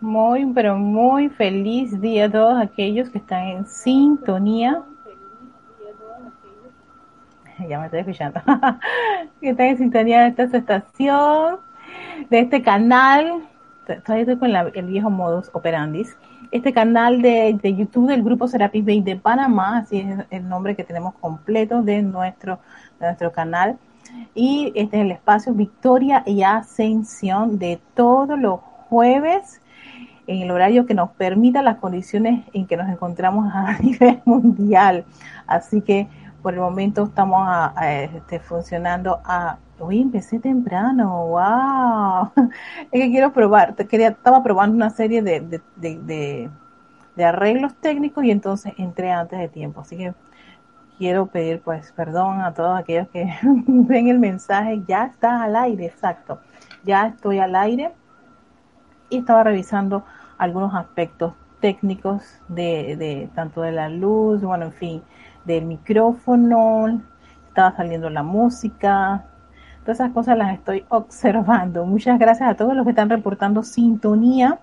Muy, pero muy feliz día a todos aquellos que están en sintonía. Ya me estoy escuchando. que están en sintonía de esta estación, de este canal. Todavía estoy con el viejo modus operandis. Este canal de, YouTube del Grupo Serapis Bay de Panamá, así es el nombre que tenemos completo de nuestro, de nuestro canal. Y este es el espacio Victoria y Ascensión de todos los jueves en el horario que nos permita las condiciones en que nos encontramos a nivel mundial. Así que por el momento estamos este, funcionando a... Hoy empecé temprano, wow. Es que quiero probar, quería, estaba probando una serie de, de arreglos técnicos y entonces entré antes de tiempo. Así que quiero pedir pues perdón a todos aquellos que ven el mensaje. Ya está al aire, exacto. Ya estoy al aire y estaba revisando algunos aspectos técnicos de, de, tanto de la luz, bueno, en fin, del micrófono, estaba saliendo la música, todas esas cosas las estoy observando. Muchas gracias a todos los que están reportando sintonía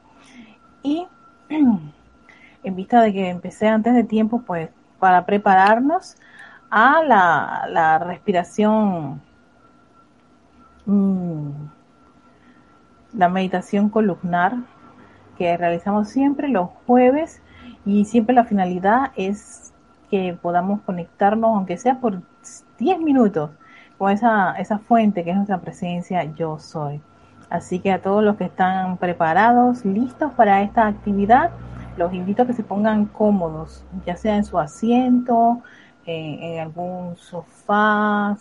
y en vista de que empecé antes de tiempo, pues para prepararnos a la, la respiración, mm, la meditación columnar que realizamos siempre los jueves y siempre la finalidad es que podamos conectarnos, aunque sea por 10 minutos, con esa, esa fuente que es nuestra presencia yo soy. Así que a todos los que están preparados, listos para esta actividad, los invito a que se pongan cómodos, ya sea en su asiento, en, algún sofá,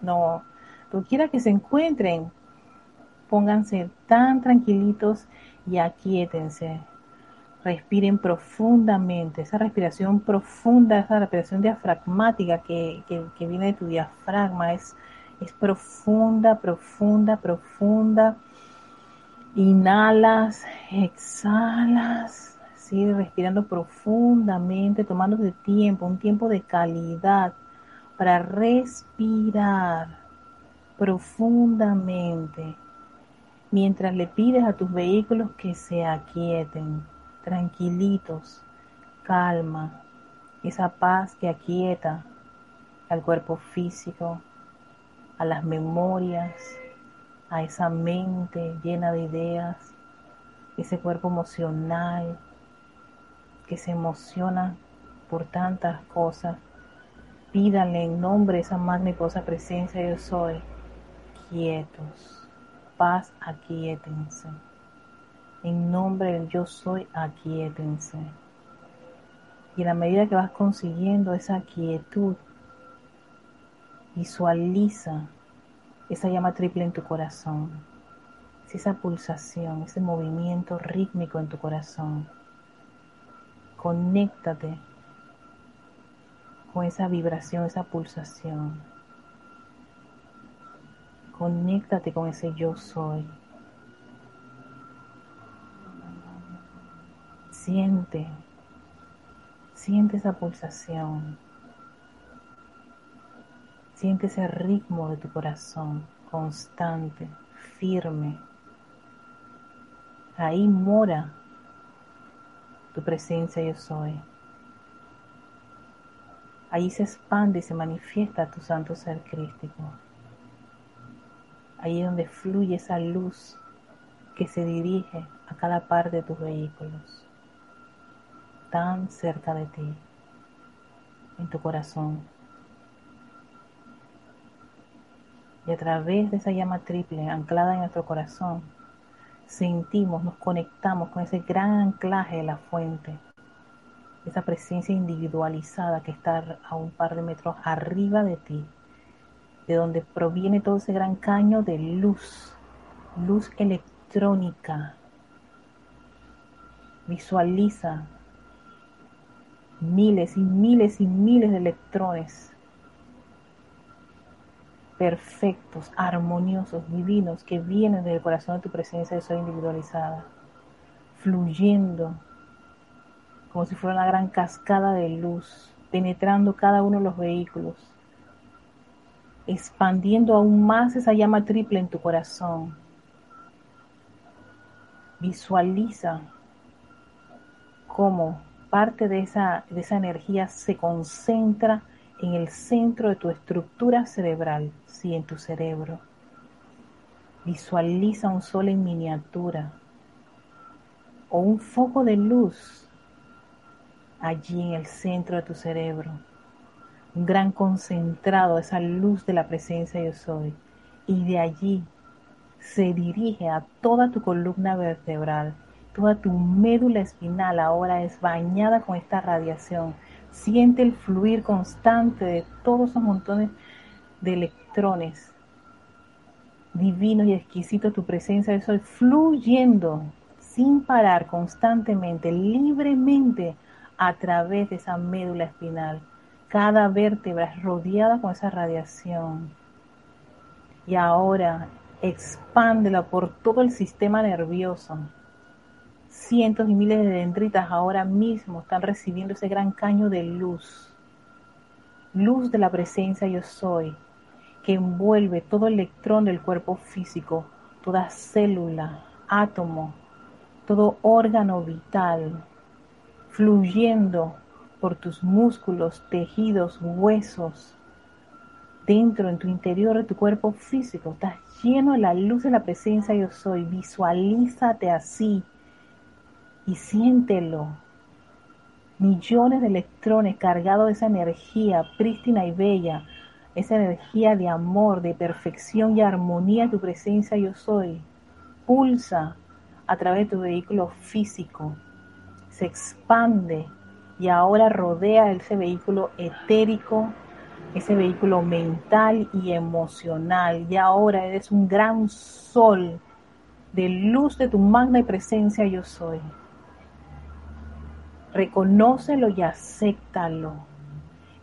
no, donde quiera que se encuentren, pónganse tan tranquilitos y aquíétense. Respiren profundamente, esa respiración profunda, esa respiración diafragmática que, que, viene de tu diafragma es, es profunda, profunda, profunda. Inhalas, exhalas, sigue respirando profundamente, tomando de tiempo, un tiempo de calidad para respirar profundamente mientras le pides a tus vehículos que se aquieten, tranquilitos, calma, esa paz que aquieta al cuerpo físico, a las memorias, a esa mente llena de ideas, ese cuerpo emocional que se emociona por tantas cosas. Pídanle en nombre de esa magnífica presencia yo soy, quietos paz, aquíétense. En nombre del yo soy, aquíétense. Y a la medida que vas consiguiendo esa quietud, visualiza esa llama triple en tu corazón, esa pulsación, ese movimiento rítmico en tu corazón. Conéctate con esa vibración, esa pulsación Conéctate con ese yo soy. Siente, siente esa pulsación. Siente ese ritmo de tu corazón constante, firme. Ahí mora tu presencia yo soy. Ahí se expande y se manifiesta tu santo ser crístico. Ahí donde fluye esa luz que se dirige a cada parte de tus vehículos, tan cerca de ti, en tu corazón. Y a través de esa llama triple anclada en nuestro corazón, sentimos, nos conectamos con ese gran anclaje de la fuente, esa presencia individualizada que está a un par de metros arriba de ti de donde proviene todo ese gran caño de luz, luz electrónica. Visualiza miles y miles y miles de electrones perfectos, armoniosos, divinos, que vienen del corazón de tu presencia de soy individualizada, fluyendo como si fuera una gran cascada de luz, penetrando cada uno de los vehículos, expandiendo aún más esa llama triple en tu corazón. Visualiza cómo parte de esa, de esa energía se concentra en el centro de tu estructura cerebral, sí, en tu cerebro. Visualiza un sol en miniatura o un foco de luz allí en el centro de tu cerebro. Un gran concentrado, esa luz de la presencia yo soy. Y de allí se dirige a toda tu columna vertebral. Toda tu médula espinal ahora es bañada con esta radiación. Siente el fluir constante de todos esos montones de electrones divinos y exquisitos tu presencia yo soy fluyendo sin parar constantemente, libremente a través de esa médula espinal. Cada vértebra es rodeada con esa radiación. Y ahora expándela por todo el sistema nervioso. Cientos y miles de dendritas ahora mismo están recibiendo ese gran caño de luz. Luz de la presencia yo soy, que envuelve todo electrón del cuerpo físico, toda célula, átomo, todo órgano vital, fluyendo por tus músculos, tejidos, huesos, dentro, en tu interior de tu cuerpo físico. Estás lleno de la luz de la presencia yo soy. Visualízate así y siéntelo. Millones de electrones cargados de esa energía prístina y bella, esa energía de amor, de perfección y armonía tu presencia yo soy. Pulsa a través de tu vehículo físico, se expande y ahora rodea ese vehículo etérico, ese vehículo mental y emocional. Y ahora eres un gran sol de luz de tu magna presencia yo soy. Reconócelo y acéptalo.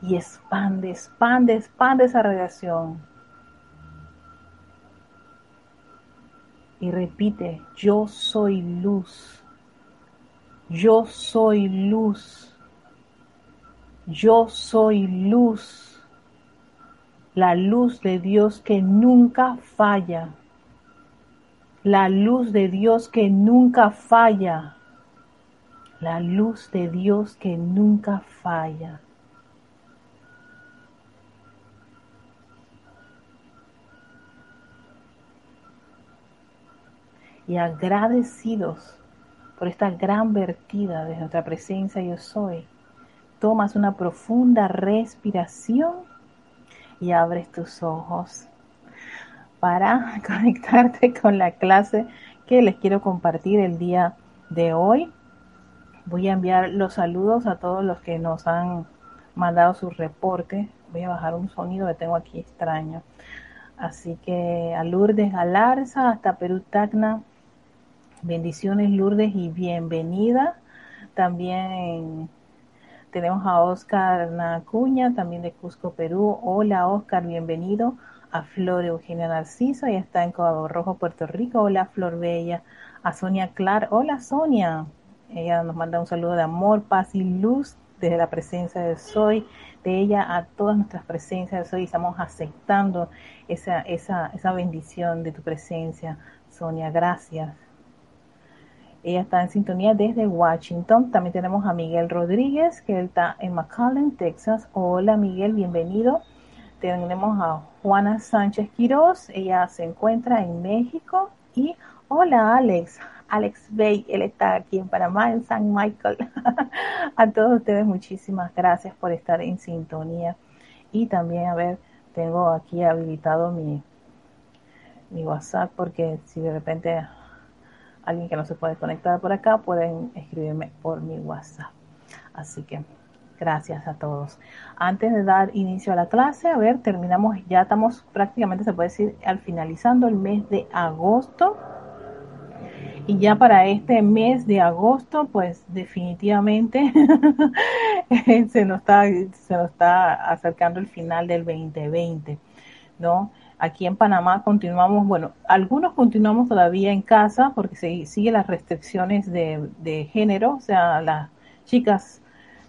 Y expande, expande, expande esa radiación y repite, yo soy luz, yo soy luz, yo soy luz, la luz de Dios que nunca falla, la luz de Dios que nunca falla, la luz de Dios que nunca falla. y agradecidos por esta gran vertida de nuestra presencia yo soy, tomas una profunda respiración y abres tus ojos para conectarte con la clase que les quiero compartir el día de hoy. Voy a enviar los saludos a todos los que nos han mandado sus reportes. Voy a bajar un sonido que tengo aquí extraño. Así que a Lourdes Galarza, hasta Perú Tacna, Bendiciones Lourdes y bienvenida. También tenemos a Oscar Nacuña, también de Cusco, Perú. Hola Oscar, bienvenido. A Flor Eugenia Narciso, ya está en Cabo Rojo, Puerto Rico. Hola Flor Bella. A Sonia Clar. Hola Sonia. Ella nos manda un saludo de amor, paz y luz desde la presencia de Soy, de ella a todas nuestras presencias de Soy. Estamos aceptando esa, esa, esa bendición de tu presencia, Sonia. Gracias. Ella está en sintonía desde Washington. También tenemos a Miguel Rodríguez, que está en McAllen, Texas. Hola Miguel, bienvenido. Tenemos a Juana Sánchez Quiroz, ella se encuentra en México. Y hola Alex, Alex Bay, él está aquí en Panamá, en San Michael. a todos ustedes muchísimas gracias por estar en sintonía. Y también, a ver, tengo aquí habilitado mi, mi WhatsApp porque si de repente alguien que no se puede conectar por acá, pueden escribirme por mi WhatsApp. Así que gracias a todos. Antes de dar inicio a la clase, a ver, terminamos, ya estamos prácticamente, se puede decir, al finalizando el mes de agosto. Y ya para este mes de agosto, pues definitivamente se, nos está, se nos está acercando el final del 2020, ¿no? Aquí en Panamá continuamos, bueno, algunos continuamos todavía en casa porque se sigue las restricciones de, género, o sea, las chicas,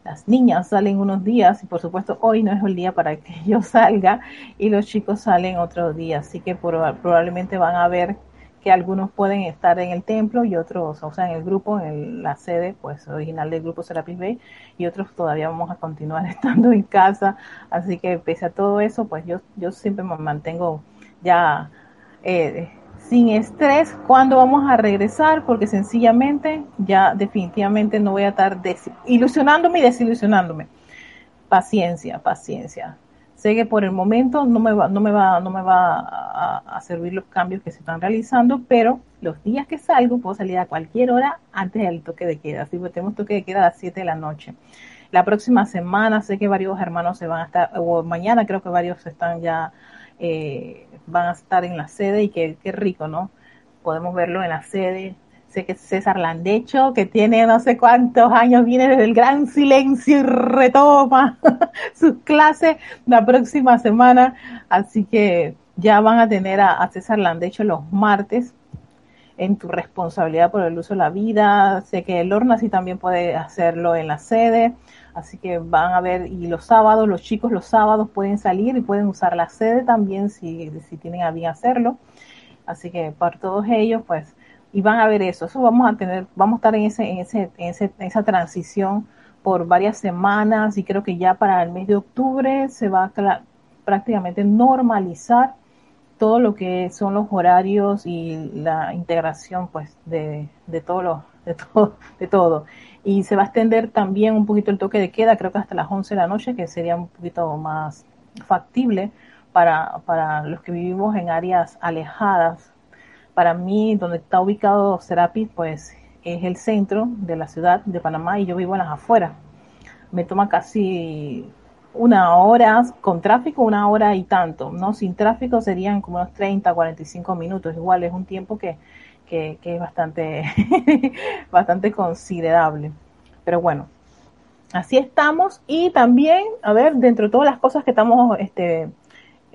las niñas salen unos días y por supuesto hoy no es el día para que yo salga y los chicos salen otro día, así que probablemente van a ver que algunos pueden estar en el templo y otros, o sea, en el grupo, en la sede, pues original del grupo Serapis Bay, y otros todavía vamos a continuar estando en casa. Así que pese a todo eso, pues yo, yo siempre me mantengo ya eh, sin estrés cuando vamos a regresar, porque sencillamente ya definitivamente no voy a estar ilusionándome y desilusionándome. Paciencia, paciencia sé que por el momento no me va, no me va, no me va a, servir los cambios que se están realizando, pero los días que salgo puedo salir a cualquier hora antes del toque de queda. Así que tenemos toque de queda a las 7 de la noche. La próxima semana sé que varios hermanos se van a estar, o mañana creo que varios están ya, eh, van a estar en la sede y qué, qué rico, ¿no? Podemos verlo en la sede, César Landecho, que tiene no sé cuántos años, viene desde el gran silencio y retoma sus clases la próxima semana. Así que ya van a tener a, César Landecho los martes en tu responsabilidad por el uso de la vida. Sé que el Orna sí también puede hacerlo en la sede. Así que van a ver, y los sábados, los chicos los sábados pueden salir y pueden usar la sede también si, si tienen a bien hacerlo. Así que para todos ellos, pues y van a ver eso. Eso vamos a tener, vamos a estar en ese, en ese, en ese, en esa transición por varias semanas y creo que ya para el mes de octubre se va a prácticamente normalizar todo lo que son los horarios y la integración pues de, de todo lo, de todo, de todo. Y se va a extender también un poquito el toque de queda, creo que hasta las 11 de la noche, que sería un poquito más factible para, para los que vivimos en áreas alejadas para mí, donde está ubicado Serapis, pues es el centro de la ciudad de Panamá y yo vivo en las afueras. Me toma casi una hora, con tráfico una hora y tanto, ¿no? Sin tráfico serían como unos 30, 45 minutos, igual es un tiempo que, que, que es bastante, bastante considerable. Pero bueno, así estamos y también, a ver, dentro de todas las cosas que estamos este,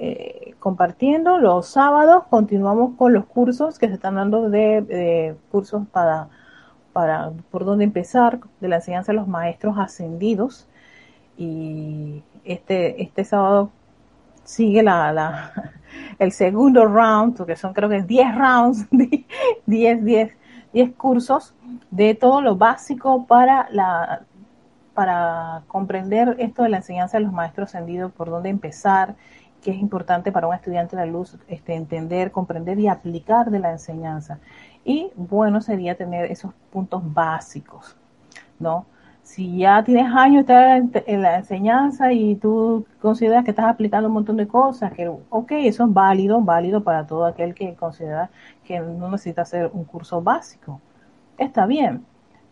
eh, compartiendo. Los sábados continuamos con los cursos que se están dando de, cursos para, para por dónde empezar, de la enseñanza de los maestros ascendidos. Y este, este sábado sigue la, la, el segundo round, porque son creo que 10 rounds, 10, 10, 10 cursos de todo lo básico para la para comprender esto de la enseñanza de los maestros ascendidos, por dónde empezar, que es importante para un estudiante de la luz este, entender, comprender y aplicar de la enseñanza. Y bueno sería tener esos puntos básicos, ¿no? Si ya tienes años en la enseñanza y tú consideras que estás aplicando un montón de cosas, que ok, eso es válido, válido para todo aquel que considera que no necesita hacer un curso básico. Está bien,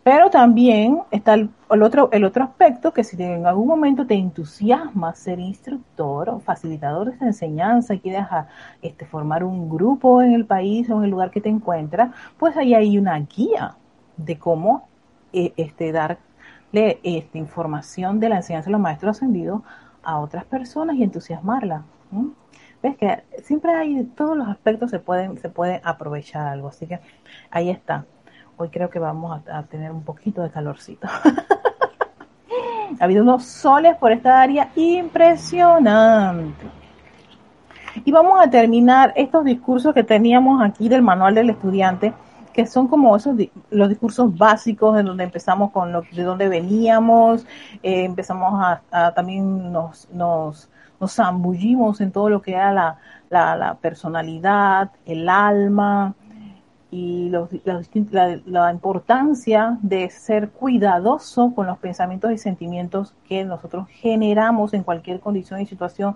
pero también está el, otro, el otro aspecto que si en algún momento te entusiasma ser instructor o facilitador de esta enseñanza y quieres este, formar un grupo en el país o en el lugar que te encuentras, pues ahí hay una guía de cómo eh, este, darle esta información de la enseñanza de los maestros ascendidos a otras personas y entusiasmarla. Ves que siempre hay, todos los aspectos se pueden, se pueden aprovechar algo, así que ahí está hoy creo que vamos a, tener un poquito de calorcito. ha habido unos soles por esta área impresionante. Y vamos a terminar estos discursos que teníamos aquí del manual del estudiante, que son como esos los discursos básicos de donde empezamos con lo, de donde veníamos, eh, empezamos a, también nos, nos, nos zambullimos en todo lo que era la, la personalidad, el alma, y la, importancia de ser cuidadoso con los pensamientos y sentimientos que nosotros generamos en cualquier condición y situación,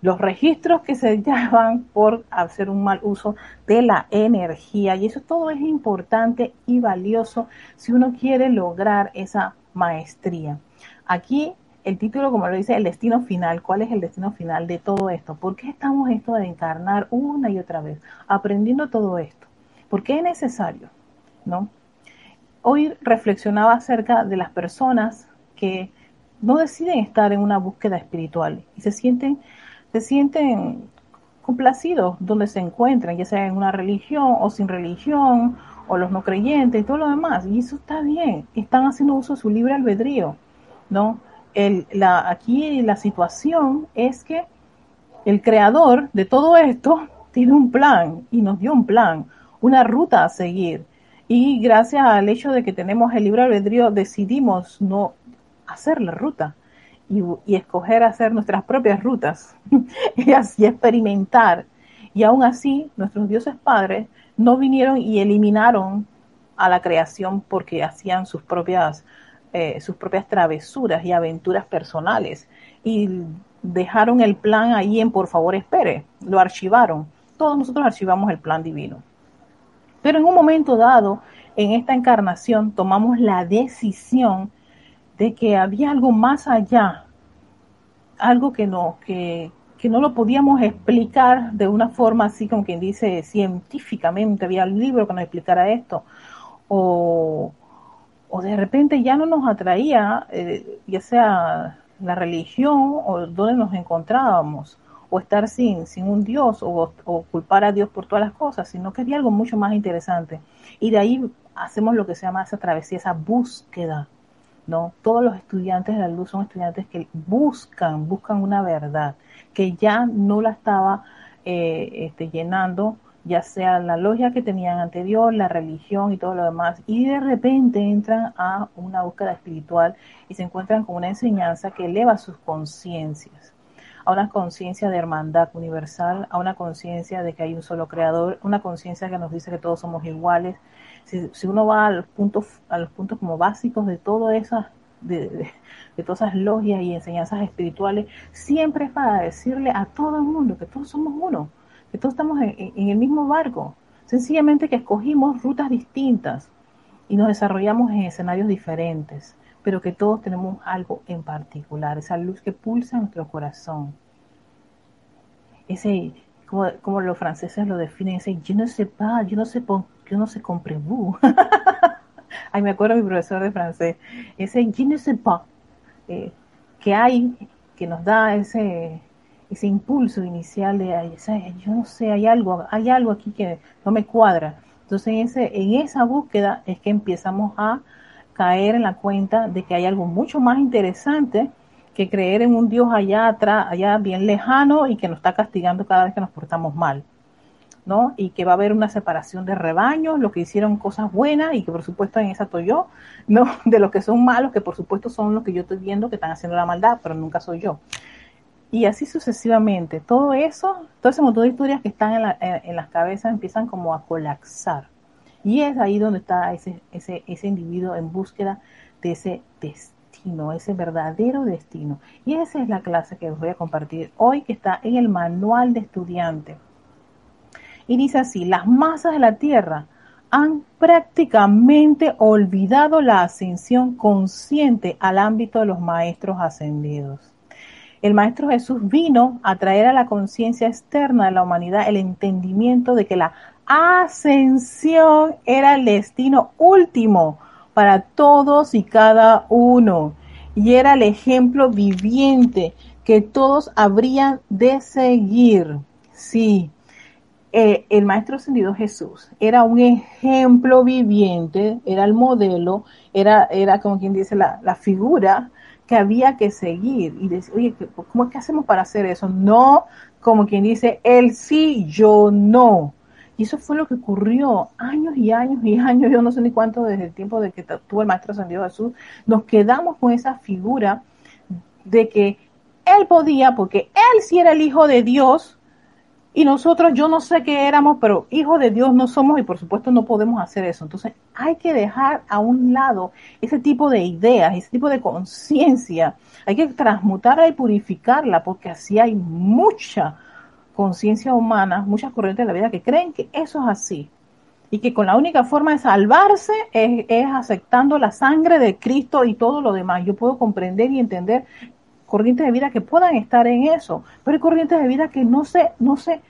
los registros que se llevan por hacer un mal uso de la energía y eso todo es importante y valioso si uno quiere lograr esa maestría. Aquí el título, como lo dice, el destino final. ¿Cuál es el destino final de todo esto? ¿Por qué estamos esto de encarnar una y otra vez, aprendiendo todo esto? ¿Por qué es necesario? ¿No? Hoy reflexionaba acerca de las personas que no deciden estar en una búsqueda espiritual y se sienten, se sienten complacidos donde se encuentran, ya sea en una religión o sin religión, o los no creyentes y todo lo demás. Y eso está bien, están haciendo uso de su libre albedrío, ¿no? El, la, aquí la situación es que el creador de todo esto tiene un plan y nos dio un plan una ruta a seguir. Y gracias al hecho de que tenemos el libre albedrío, decidimos no hacer la ruta y, escoger hacer nuestras propias rutas y así experimentar. Y aún así, nuestros dioses padres no vinieron y eliminaron a la creación porque hacían sus propias, eh, sus propias travesuras y aventuras personales. Y dejaron el plan ahí en por favor espere, lo archivaron. Todos nosotros archivamos el plan divino. Pero en un momento dado, en esta encarnación, tomamos la decisión de que había algo más allá, algo que no, que, que no lo podíamos explicar de una forma así como quien dice científicamente, había un libro que nos explicara esto, o, o de repente ya no nos atraía, eh, ya sea la religión o donde nos encontrábamos, o estar sin, sin un Dios, o, o, culpar a Dios por todas las cosas, sino que había algo mucho más interesante. Y de ahí hacemos lo que se llama esa travesía, esa búsqueda. ¿no? Todos los estudiantes de la luz son estudiantes que buscan, buscan una verdad, que ya no la estaba eh, este, llenando, ya sea la logia que tenían anterior, la religión y todo lo demás, y de repente entran a una búsqueda espiritual y se encuentran con una enseñanza que eleva sus conciencias a una conciencia de hermandad universal, a una conciencia de que hay un solo creador, una conciencia que nos dice que todos somos iguales. Si, si, uno va a los puntos, a los puntos como básicos de todo esas, de, todas esas logias y enseñanzas espirituales, siempre es para decirle a todo el mundo que todos somos uno, que todos estamos en el mismo barco. Sencillamente que escogimos rutas distintas y nos desarrollamos en escenarios diferentes pero que todos tenemos algo en particular, esa luz que pulsa en nuestro corazón. Ese, como, como los franceses lo definen, ese je ne sais pas, yo no sé, yo no sé comprenez-vous. Ay, me acuerdo mi profesor de francés, ese je ne sais pas, eh, que hay, que nos da ese, ese impulso inicial de, yo no sé, hay algo, hay algo aquí que no me cuadra. Entonces, en, ese, en esa búsqueda es que empezamos a caer en la cuenta de que hay algo mucho más interesante que creer en un Dios allá atrás, allá bien lejano y que nos está castigando cada vez que nos portamos mal. ¿no? Y que va a haber una separación de rebaños, los que hicieron cosas buenas y que por supuesto en esa estoy yo, ¿no? De los que son malos, que por supuesto son los que yo estoy viendo que están haciendo la maldad, pero nunca soy yo. Y así sucesivamente. Todo eso, todo ese montón de historias que están en, en las cabezas empiezan como a colapsar. Y es ahí donde está ese, ese, ese individuo en búsqueda de ese destino, ese verdadero destino. Y esa es la clase que os voy a compartir hoy, que está en el manual de estudiante. Y dice así, las masas de la Tierra han prácticamente olvidado la ascensión consciente al ámbito de los maestros ascendidos. El Maestro Jesús vino a traer a la conciencia externa de la humanidad el entendimiento de que la ascensión era el destino último para todos y cada uno. Y era el ejemplo viviente que todos habrían de seguir. Sí, eh, el Maestro Ascendido Jesús era un ejemplo viviente, era el modelo, era, era como quien dice la, la figura que había que seguir. Y decir, oye, ¿cómo es que hacemos para hacer eso? No como quien dice, él sí, yo no. Y eso fue lo que ocurrió años y años y años, yo no sé ni cuánto desde el tiempo de que tuvo el Maestro Ascendido Jesús, nos quedamos con esa figura de que él podía, porque él sí era el Hijo de Dios, y nosotros yo no sé qué éramos, pero hijos de Dios no somos y por supuesto no podemos hacer eso. Entonces hay que dejar a un lado ese tipo de ideas, ese tipo de conciencia. Hay que transmutarla y purificarla porque así hay mucha conciencia humana, muchas corrientes de la vida que creen que eso es así y que con la única forma de salvarse es, aceptando la sangre de Cristo y todo lo demás. Yo puedo comprender y entender corrientes de vida que puedan estar en eso, pero hay corrientes de vida que no se, no se,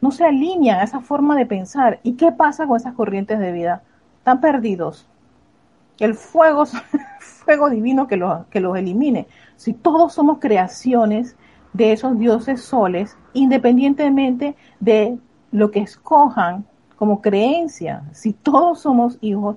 no se alinean a esa forma de pensar. ¿Y qué pasa con esas corrientes de vida? Están perdidos. El fuego, fuego divino que los, que los elimine. Si todos somos creaciones de esos dioses soles, independientemente de lo que escojan como creencia. Si todos somos hijos,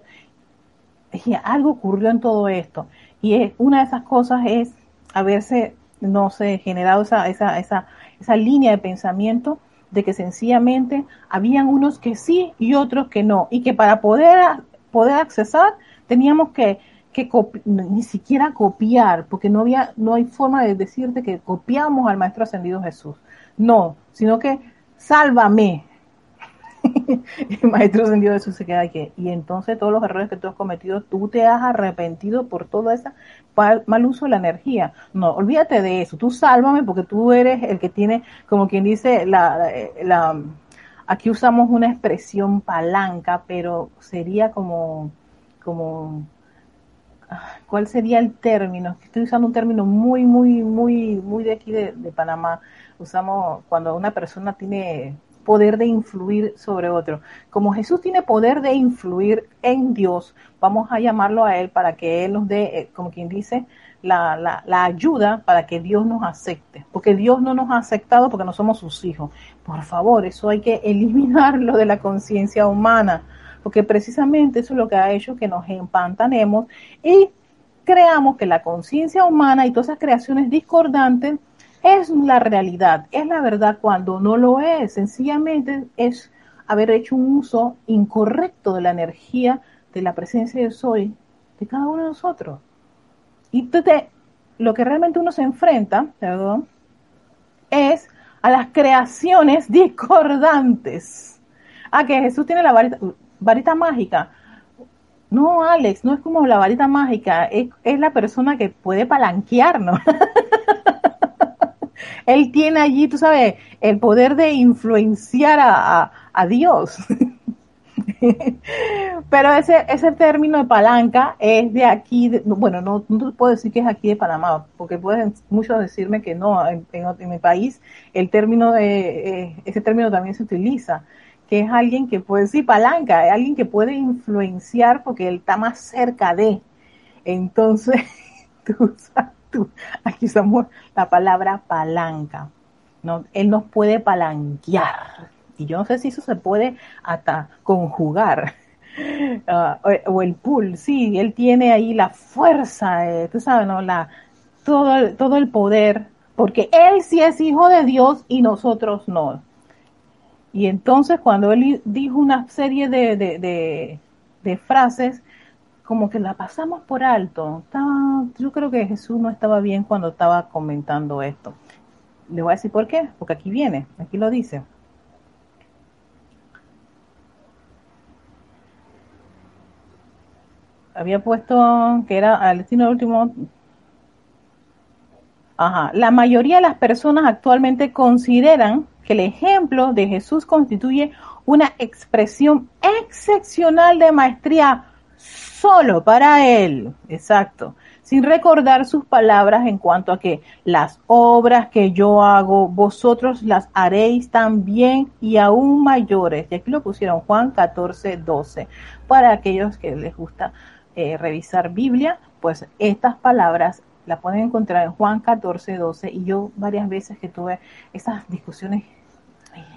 algo ocurrió en todo esto. Y es, una de esas cosas es haberse, no sé, generado esa, esa, esa, esa línea de pensamiento de que sencillamente habían unos que sí y otros que no, y que para poder, poder accesar teníamos que, que ni siquiera copiar, porque no había, no hay forma de decirte que copiamos al Maestro Ascendido Jesús. No, sino que sálvame, el maestro ascendido Jesús se queda aquí. Y entonces todos los errores que tú has cometido, tú te has arrepentido por todo ese mal uso de la energía. No, olvídate de eso. Tú sálvame porque tú eres el que tiene, como quien dice, la, la, aquí usamos una expresión palanca, pero sería como, como, ¿cuál sería el término? Estoy usando un término muy, muy, muy, muy de aquí de, Panamá. Usamos cuando una persona tiene poder de influir sobre otro. Como Jesús tiene poder de influir en Dios, vamos a llamarlo a Él para que Él nos dé, eh, como quien dice, la, la, ayuda para que Dios nos acepte. Porque Dios no nos ha aceptado porque no somos sus hijos. Por favor, eso hay que eliminarlo de la conciencia humana. Porque precisamente eso es lo que ha hecho que nos empantanemos y creamos que la conciencia humana y todas esas creaciones discordantes es la realidad, es la verdad cuando no lo es. Sencillamente es haber hecho un uso incorrecto de la energía de la presencia de soy de cada uno de nosotros. Y entonces, lo que realmente uno se enfrenta, perdón, es a las creaciones discordantes. A que Jesús tiene la varita, varita mágica. No, Alex, no es como la varita mágica, es, es la persona que puede palanquearnos. Él tiene allí, tú sabes, el poder de influenciar a, Dios. Pero ese, ese término de palanca es de aquí, bueno, no, no puedo decir que es aquí de Panamá, porque pueden muchos decirme que no, en, mi país el término, de, eh, ese término también se utiliza, que es alguien que puede decir palanca, es alguien que puede influenciar porque él está más cerca de. Entonces, tú sabes aquí usamos la palabra palanca. ¿no? Él nos puede palanquear. Y yo no sé si eso se puede hasta conjugar. Ah, o, el pool, sí, él tiene ahí la fuerza, eh, tú sabes, ¿no? La, todo, todo el poder, porque él sí es hijo de Dios y nosotros no. Y entonces cuando él dijo una serie de, de frases, como que la pasamos por alto. yo creo que Jesús no estaba bien cuando estaba comentando esto. Le voy a decir por qué, porque aquí viene, aquí lo dice. Había puesto que era al destino último. Ajá. La mayoría de las personas actualmente consideran que el ejemplo de Jesús constituye una expresión excepcional de maestría solo para Él, exacto, sin recordar sus palabras en cuanto a que las obras que yo hago, vosotros las haréis también y aún mayores. Y aquí lo pusieron Juan 14, 12. Para aquellos que les gusta eh, revisar Biblia, pues estas palabras las pueden encontrar en Juan 14, 12. Y yo varias veces que tuve esas discusiones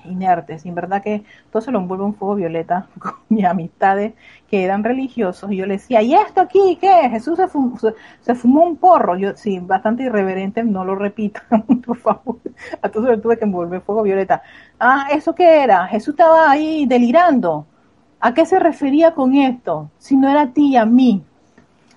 inertes. Y en verdad que todo se lo envuelve un fuego violeta con mis amistades que eran religiosos. Y yo le decía, ¿y esto aquí qué? Jesús se fumó, se, fumó un porro. Yo, sí, bastante irreverente, no lo repitan, por favor. A todos le tuve que envolver fuego violeta. Ah, ¿eso qué era? Jesús estaba ahí delirando. ¿A qué se refería con esto? Si no era a ti y a mí.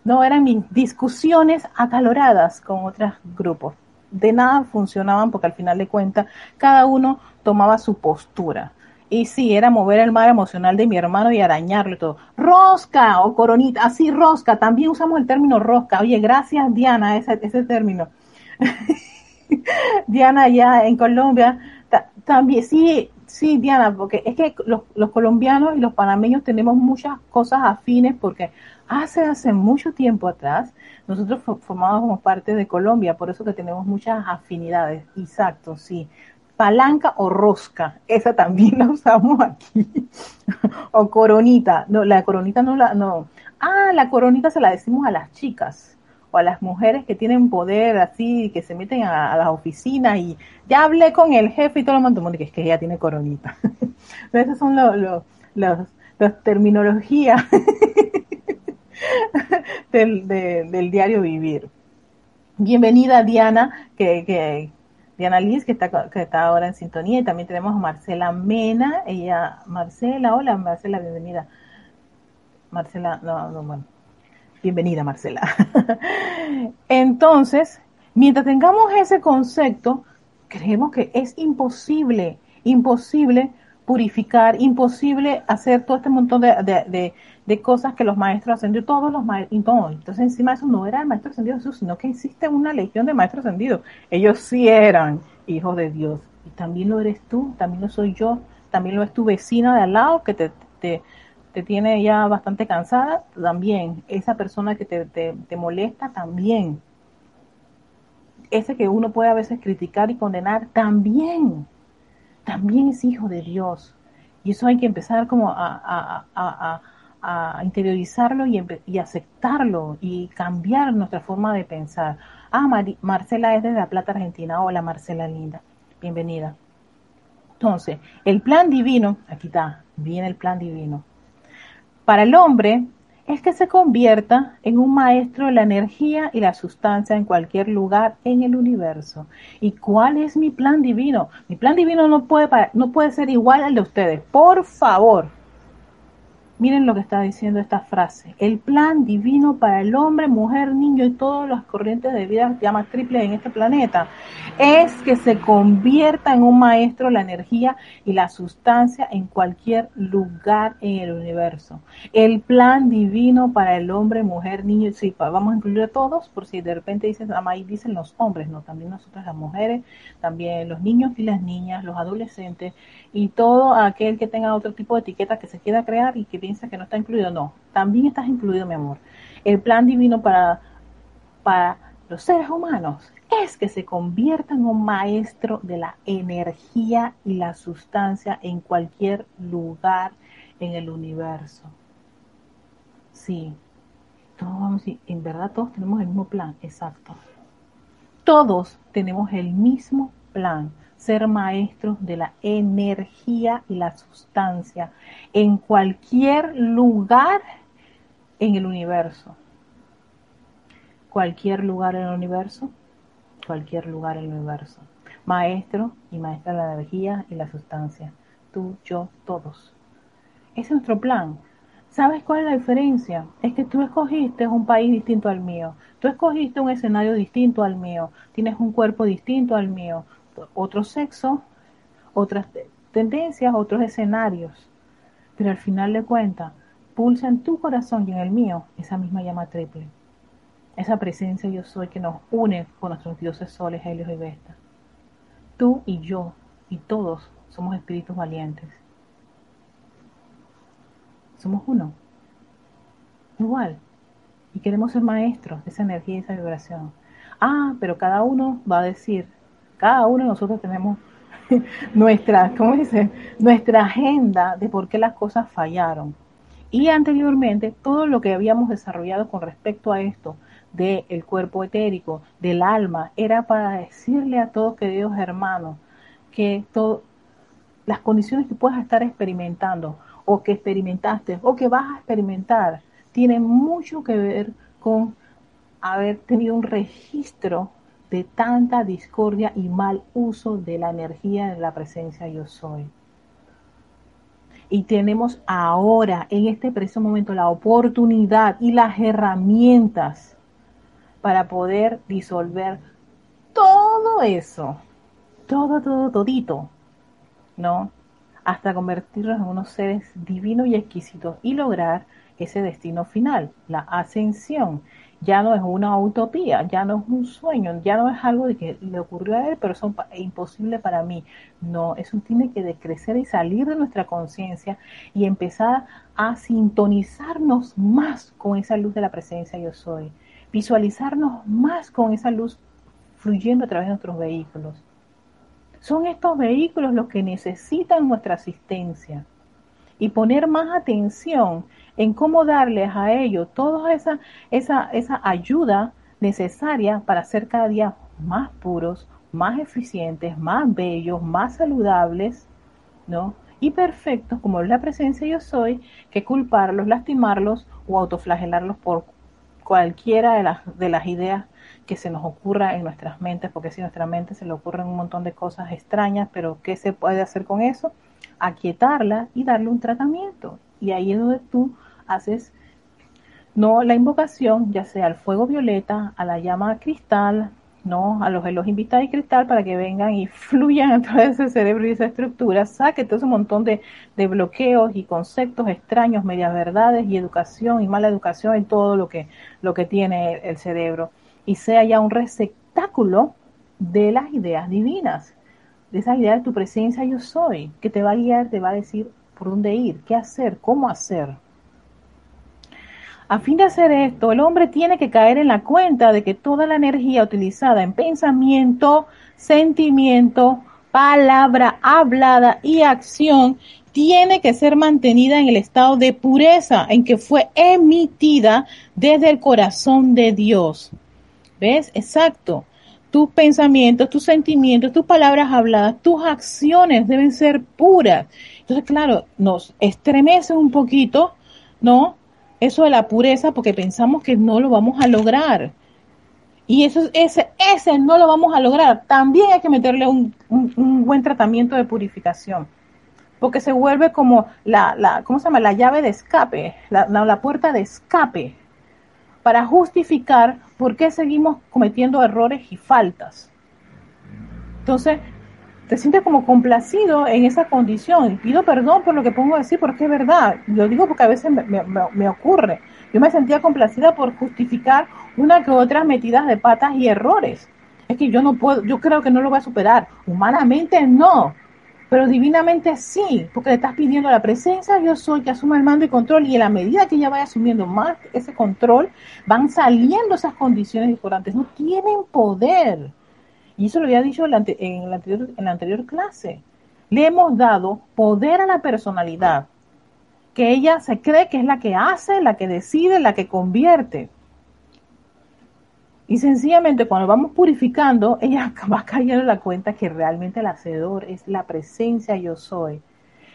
No, eran mis discusiones acaloradas con otros grupos. De nada funcionaban porque al final de cuentas cada uno tomaba su postura. Y sí, era mover el mar emocional de mi hermano y arañarlo y todo. Rosca o coronita, así rosca, también usamos el término rosca. Oye, gracias Diana, ese, ese término. Diana allá en Colombia, también, sí, sí, Diana, porque es que los, los, colombianos y los panameños tenemos muchas cosas afines porque hace, hace mucho tiempo atrás nosotros formábamos parte de Colombia, por eso que tenemos muchas afinidades. Exacto, sí palanca o rosca, esa también la usamos aquí. o coronita, no, la coronita no la, no. Ah, la coronita se la decimos a las chicas o a las mujeres que tienen poder así, que se meten a, las oficinas y ya hablé con el jefe y todo lo mundo que es que ella tiene coronita. esas son los, las terminologías del, del diario vivir. Bienvenida Diana, que, que Diana Liz, que está, que está ahora en sintonía, y también tenemos a Marcela Mena, ella, Marcela, hola Marcela, bienvenida. Marcela, no, no, bueno, bienvenida Marcela. Entonces, mientras tengamos ese concepto, creemos que es imposible, imposible purificar, imposible hacer todo este montón de, cosas que los maestros ascendidos, todos los maestros, no, entonces encima de eso no era el maestro ascendido Jesús, sino que existe una legión de maestros ascendidos. Ellos sí eran hijos de Dios. Y también lo eres tú, también lo soy yo, también lo es tu vecina de al lado que te, te, te tiene ya bastante cansada, también. Esa persona que te, te molesta, también. Ese que uno puede a veces criticar y condenar, también también es hijo de Dios. Y eso hay que empezar como a, interiorizarlo y, aceptarlo y cambiar nuestra forma de pensar. Ah, Marcela es de La Plata, Argentina. Hola, Marcela linda. Bienvenida. Entonces, el plan divino, aquí está, viene el plan divino. Para el hombre, es que se convierta en un maestro de la energía y la sustancia en cualquier lugar en el universo. ¿Y cuál es mi plan divino? Mi plan divino no puede, no puede ser igual al de ustedes. Por favor, Miren lo que está diciendo esta frase. El plan divino para el hombre, mujer, niño y todas las corrientes de vida llamas triple en este planeta es que se convierta en un maestro la energía y la sustancia en cualquier lugar en el universo. El plan divino para el hombre, mujer, niño, sí, vamos a incluir a todos, por si de repente dicen, ahí dicen los hombres, no, también nosotras las mujeres, también los niños y las niñas, los adolescentes y todo aquel que tenga otro tipo de etiqueta que se quiera crear y que piensa que no está incluido, no, también estás incluido, mi amor. El plan divino para, para los seres humanos es que se convierta en un maestro de la energía y la sustancia en cualquier lugar en el universo. Sí, todos vamos, en verdad todos tenemos el mismo plan, exacto. Todos tenemos el mismo plan ser maestros de la energía y la sustancia en cualquier lugar en el universo. Cualquier lugar en el universo, cualquier lugar en el universo. Maestro y maestra de la energía y la sustancia. Tú, yo, todos. Ese es nuestro plan. ¿Sabes cuál es la diferencia? Es que tú escogiste un país distinto al mío. Tú escogiste un escenario distinto al mío. Tienes un cuerpo distinto al mío otro sexo, otras tendencias, otros escenarios. Pero al final de cuentas, pulsa en tu corazón y en el mío esa misma llama triple. Esa presencia yo soy que nos une con nuestros dioses soles, Helios y Vesta. Tú y yo y todos somos espíritus valientes. Somos uno. Igual. Y queremos ser maestros de esa energía y esa vibración. Ah, pero cada uno va a decir, cada uno de nosotros tenemos nuestra, ¿cómo dice? Nuestra agenda de por qué las cosas fallaron. Y anteriormente, todo lo que habíamos desarrollado con respecto a esto del cuerpo etérico, del alma, era para decirle a todos queridos hermanos que las condiciones que puedas estar experimentando o que experimentaste o que vas a experimentar tienen mucho que ver con haber tenido un registro de tanta discordia y mal uso de la energía de la presencia yo soy. Y tenemos ahora, en este preciso momento, la oportunidad y las herramientas para poder disolver todo eso, todo, todo, todito, ¿no? Hasta convertirnos en unos seres divinos y exquisitos y lograr ese destino final, la ascensión ya no es una utopía, ya no es un sueño, ya no es algo de que le ocurrió a él, pero es imposible para mí. No, eso tiene que decrecer y salir de nuestra conciencia y empezar a sintonizarnos más con esa luz de la presencia yo soy, visualizarnos más con esa luz fluyendo a través de nuestros vehículos. Son estos vehículos los que necesitan nuestra asistencia y poner más atención en cómo darles a ellos toda esa, esa, esa ayuda necesaria para ser cada día más puros, más eficientes, más bellos, más saludables, ¿no? Y perfectos, como es la presencia yo soy, que culparlos, lastimarlos o autoflagelarlos por cualquiera de las, de las ideas que se nos ocurra en nuestras mentes, porque si nuestra mente se le ocurren un montón de cosas extrañas, pero ¿qué se puede hacer con eso? Aquietarla y darle un tratamiento. Y ahí es donde tú haces no la invocación, ya sea al fuego violeta, a la llama cristal, no a los los invitados y cristal para que vengan y fluyan a través de ese cerebro y esa estructura, saque todo ese montón de, de bloqueos y conceptos extraños, medias verdades y educación y mala educación en todo lo que, lo que tiene el cerebro. Y sea ya un receptáculo de las ideas divinas, de esas ideas de tu presencia yo soy, que te va a guiar, te va a decir por dónde ir, qué hacer, cómo hacer. A fin de hacer esto, el hombre tiene que caer en la cuenta de que toda la energía utilizada en pensamiento, sentimiento, palabra hablada y acción tiene que ser mantenida en el estado de pureza en que fue emitida desde el corazón de Dios. ¿Ves? Exacto. Tus pensamientos, tus sentimientos, tus palabras habladas, tus acciones deben ser puras. Entonces, claro, nos estremece un poquito, ¿no? Eso de la pureza porque pensamos que no lo vamos a lograr. Y eso, ese, ese no lo vamos a lograr. También hay que meterle un, buen tratamiento de purificación. Porque se vuelve como la, la ¿cómo se llama? La llave de escape, la, la puerta de escape para justificar por qué seguimos cometiendo errores y faltas. Entonces, te sientes como complacido en esa condición. Pido perdón por lo que pongo a decir, porque es verdad. Lo digo porque a veces me, ocurre. Yo me sentía complacida por justificar una que otras metidas de patas y errores. Es que yo no puedo, yo creo que no lo voy a superar. Humanamente no pero divinamente sí, porque le estás pidiendo la presencia yo soy que asuma el mando y control y en la medida que ella vaya asumiendo más ese control, van saliendo esas condiciones discordantes, no tienen poder. Y eso lo había dicho en la, anterior, en la anterior clase. Le hemos dado poder a la personalidad, que ella se cree que es la que hace, la que decide, la que convierte. Y sencillamente cuando vamos purificando, ella va cayendo la cuenta que realmente el hacedor es la presencia yo soy.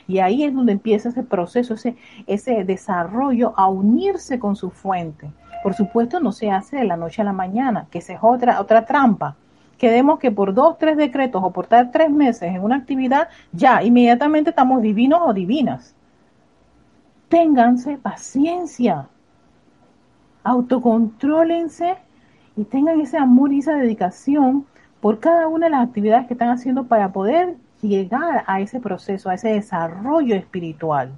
Y ahí es donde empieza ese proceso, ese, ese desarrollo a unirse con su fuente. Por supuesto, no se hace de la noche a la mañana, que esa es otra, otra trampa. Quedemos que por dos, tres decretos o por estar tres meses en una actividad, ya inmediatamente estamos divinos o divinas. Ténganse paciencia. Autocontrólense y tengan ese amor y esa dedicación por cada una de las actividades que están haciendo para poder llegar a ese proceso, a ese desarrollo espiritual.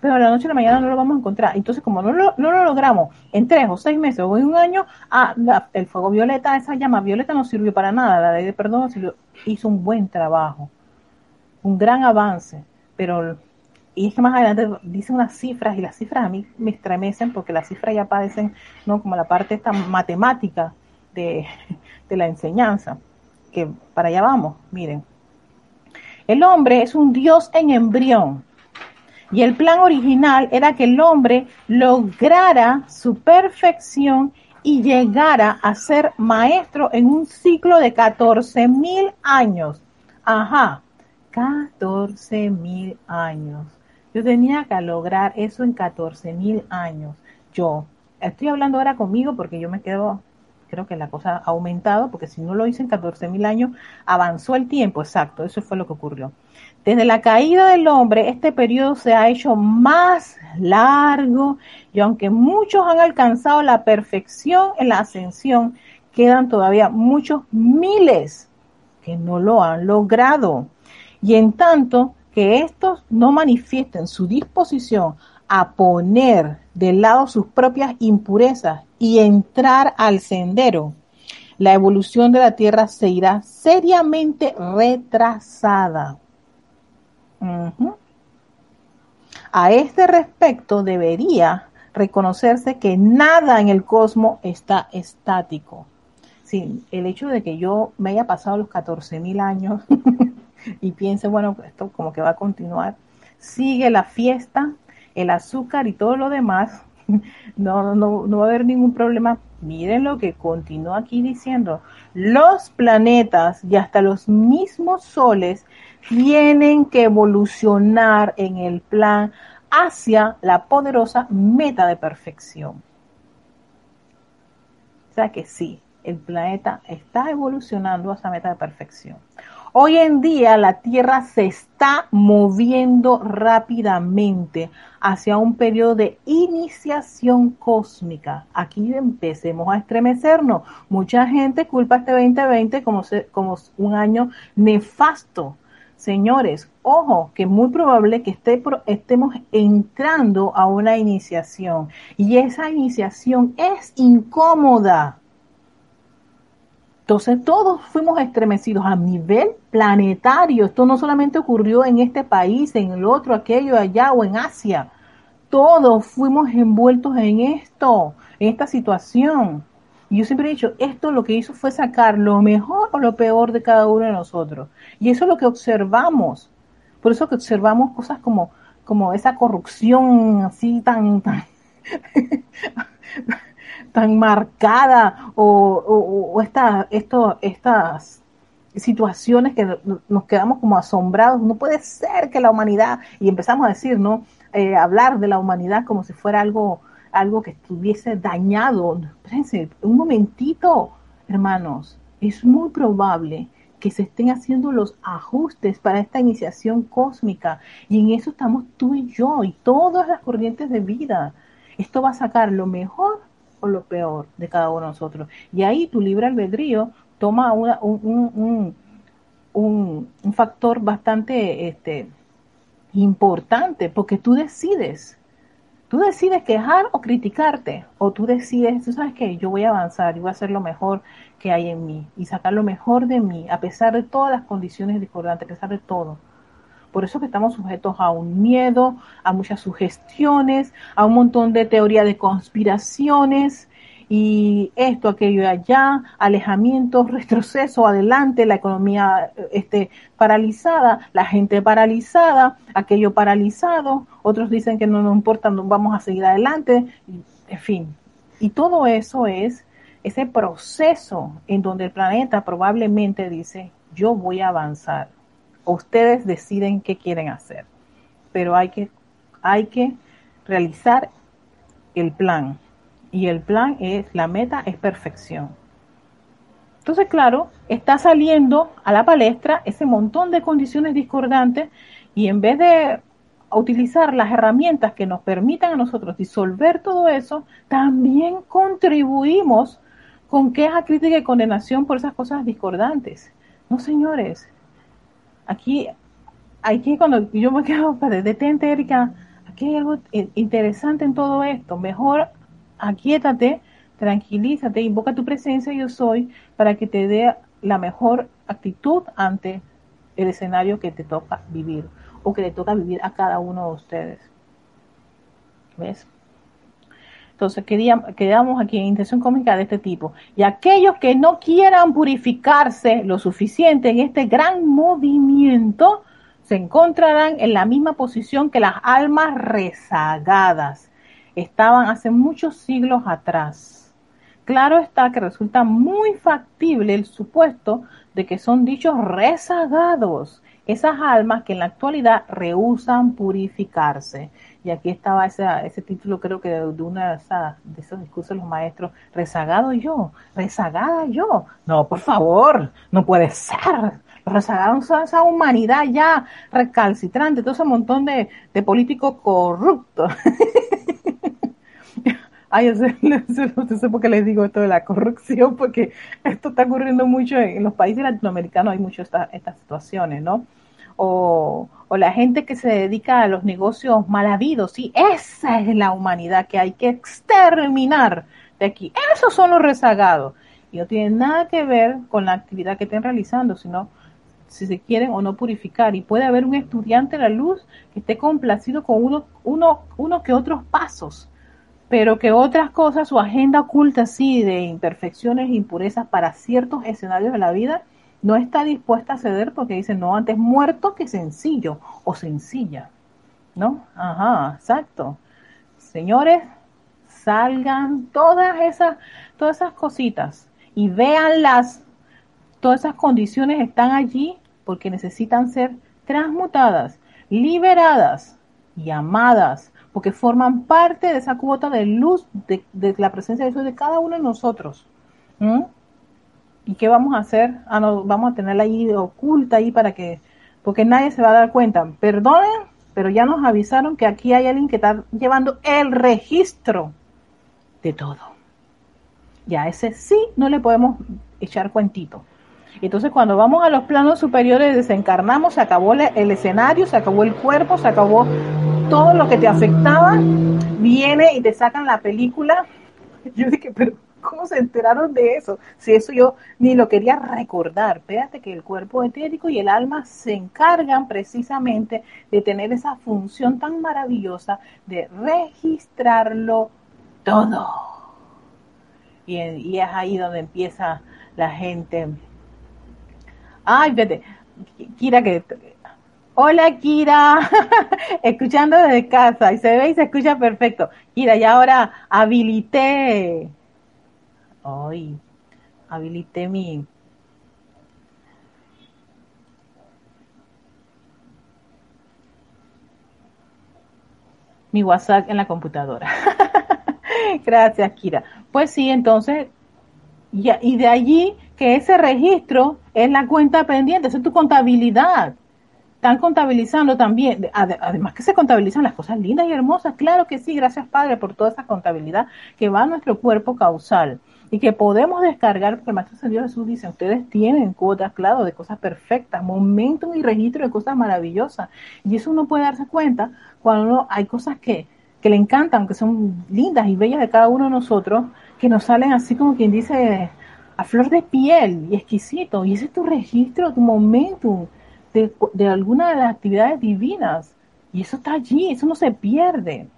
Pero a la noche a la mañana no lo vamos a encontrar. Entonces, como no lo, no lo logramos en tres o seis meses o en un año, ah, el fuego violeta, esa llama violeta no sirvió para nada. La ley de perdón hizo un buen trabajo, un gran avance. Pero y es que más adelante dice unas cifras y las cifras a mí me estremecen porque las cifras ya parecen no como la parte esta matemática de, de la enseñanza que para allá vamos miren el hombre es un dios en embrión y el plan original era que el hombre lograra su perfección y llegara a ser maestro en un ciclo de 14 mil años. Ajá, 14 mil años. Yo tenía que lograr eso en 14 mil años. Yo estoy hablando ahora conmigo porque yo me quedo, creo que la cosa ha aumentado, porque si no lo hice en 14 mil años, avanzó el tiempo, exacto, eso fue lo que ocurrió. Desde la caída del hombre, este periodo se ha hecho más largo y aunque muchos han alcanzado la perfección en la ascensión, quedan todavía muchos miles que no lo han logrado. Y en tanto, que estos no manifiesten su disposición a poner de lado sus propias impurezas y entrar al sendero, la evolución de la Tierra se irá seriamente retrasada. A este respecto debería reconocerse que nada en el cosmos está estático. Sí, el hecho de que yo me haya pasado los 14.000 años y piense, bueno, esto como que va a continuar. Sigue la fiesta, el azúcar y todo lo demás. No, no, no va a haber ningún problema. Miren lo que continúa aquí diciendo. Los planetas y hasta los mismos soles tienen que evolucionar en el plan hacia la poderosa meta de perfección. sea que sí, el planeta está evolucionando a esa meta de perfección. Hoy en día la Tierra se está moviendo rápidamente hacia un periodo de iniciación cósmica. Aquí empecemos a estremecernos. Mucha gente culpa este 2020 como, como un año nefasto. Señores, ojo, que muy probable que estemos entrando a una iniciación y esa iniciación es incómoda entonces todos fuimos estremecidos a nivel planetario. Esto no solamente ocurrió en este país, en el otro, aquello, allá o en Asia. Todos fuimos envueltos en esto, en esta situación. Y yo siempre he dicho, esto lo que hizo fue sacar lo mejor o lo peor de cada uno de nosotros. Y eso es lo que observamos. Por eso que observamos cosas como, como esa corrupción así tan, tan tan marcada o, estas situaciones que nos quedamos como asombrados. No puede ser que la humanidad, y empezamos a decir, ¿no? Eh, hablar de la humanidad como si fuera algo, algo que estuviese dañado. Espérense, un momentito, hermanos, es muy probable que se estén haciendo los ajustes para esta iniciación cósmica. Y en eso estamos tú y yo y todas las corrientes de vida. Esto va a sacar lo mejor o lo peor de cada uno de nosotros. Y ahí tu libre albedrío toma un, un, un, un, factor bastante este, importante, porque tú decides. Tú decides quejar o criticarte, o tú decides, tú sabes que yo voy a avanzar y voy a hacer lo mejor que hay en mí y sacar lo mejor de mí, a pesar de todas las condiciones discordantes, a pesar de todo. Por eso que estamos sujetos a un miedo, a muchas sugestiones, a un montón de teoría de conspiraciones y esto, aquello y allá, alejamiento, retroceso, adelante, la economía este, paralizada, la gente paralizada, aquello paralizado, otros dicen que no nos importa, no vamos a seguir adelante, en fin. Y todo eso es ese proceso en donde el planeta probablemente dice, yo voy a avanzar ustedes deciden qué quieren hacer. Pero hay que, hay que realizar el plan. Y el plan es, la meta es perfección. Entonces, claro, está saliendo a la palestra ese montón de condiciones discordantes y en vez de utilizar las herramientas que nos permitan a nosotros disolver todo eso, también contribuimos con queja, crítica y condenación por esas cosas discordantes. No, señores, aquí, aquí cuando yo me quedo, detente, Erika, aquí hay algo interesante en todo esto. Mejor aquíétate, tranquilízate, invoca tu presencia, yo soy, para que te dé la mejor actitud ante el escenario que te toca vivir o que le toca vivir a cada uno de ustedes. ¿Ves? Entonces quedamos aquí en intención cómica de este tipo. Y aquellos que no quieran purificarse lo suficiente en este gran movimiento, se encontrarán en la misma posición que las almas rezagadas estaban hace muchos siglos atrás. Claro está que resulta muy factible el supuesto de que son dichos rezagados, esas almas que en la actualidad rehusan purificarse y aquí estaba ese, ese título, creo que de, una de, de esos discursos de los maestros, rezagado yo, rezagada yo. No, por favor, no puede ser. Son esa humanidad ya recalcitrante, todo ese montón de, de políticos corruptos. Ay, sé, no sé por qué les digo esto de la corrupción, porque esto está ocurriendo mucho en, los países latinoamericanos, hay mucho estas situaciones, ¿no? o, la gente que se dedica a los negocios mal habidos. Sí, esa es la humanidad que hay que exterminar de aquí. Esos son los rezagados. Y no tienen nada que ver con la actividad que estén realizando, sino si se quieren o no purificar. Y puede haber un estudiante de la luz que esté complacido con uno, uno, uno que otros pasos, pero que otras cosas, su agenda oculta así de imperfecciones e impurezas para ciertos escenarios de la vida, no está dispuesta a ceder porque dice, no, antes muerto que sencillo o sencilla. ¿No? Ajá, exacto. Señores, salgan todas esas, todas esas cositas y véanlas. Todas esas condiciones están allí porque necesitan ser transmutadas, liberadas y amadas, porque forman parte de esa cuota de luz de, la presencia de Dios de cada uno de nosotros. ¿Y qué vamos a hacer? Ah, no, vamos a tenerla ahí oculta ahí para que, porque nadie se va a dar cuenta. Perdonen, pero ya nos avisaron que aquí hay alguien que está llevando el registro de todo. Ya ese sí no le podemos echar cuentito. Entonces cuando vamos a los planos superiores desencarnamos, se acabó el escenario, se acabó el cuerpo, se acabó todo lo que te afectaba, viene y te sacan la película. Yo dije, pero ¿cómo se enteraron de eso? Si eso yo ni lo quería recordar. Espérate que el cuerpo etérico y el alma se encargan precisamente de tener esa función tan maravillosa de registrarlo todo. Y, y es ahí donde empieza la gente Ay, vete. Kira, que. Hola, Kira. Escuchando desde casa. Y se ve y se escucha perfecto. Kira, y ahora habilité. Ay, habilité mi. Mi WhatsApp en la computadora. Gracias, Kira. Pues sí, entonces, y de allí que ese registro es la cuenta pendiente, es tu contabilidad. Están contabilizando también, además que se contabilizan las cosas lindas y hermosas, claro que sí, gracias Padre por toda esa contabilidad que va a nuestro cuerpo causal y que podemos descargar, porque el Maestro Señor Jesús dice, ustedes tienen cuotas, claro, de cosas perfectas, momentum y registro de cosas maravillosas. Y eso uno puede darse cuenta cuando hay cosas que, que le encantan, que son lindas y bellas de cada uno de nosotros, que nos salen así como quien dice flor de piel y exquisito. Y ese es tu registro, tu momento de, de alguna de las actividades divinas. Y eso está allí, eso no se pierde,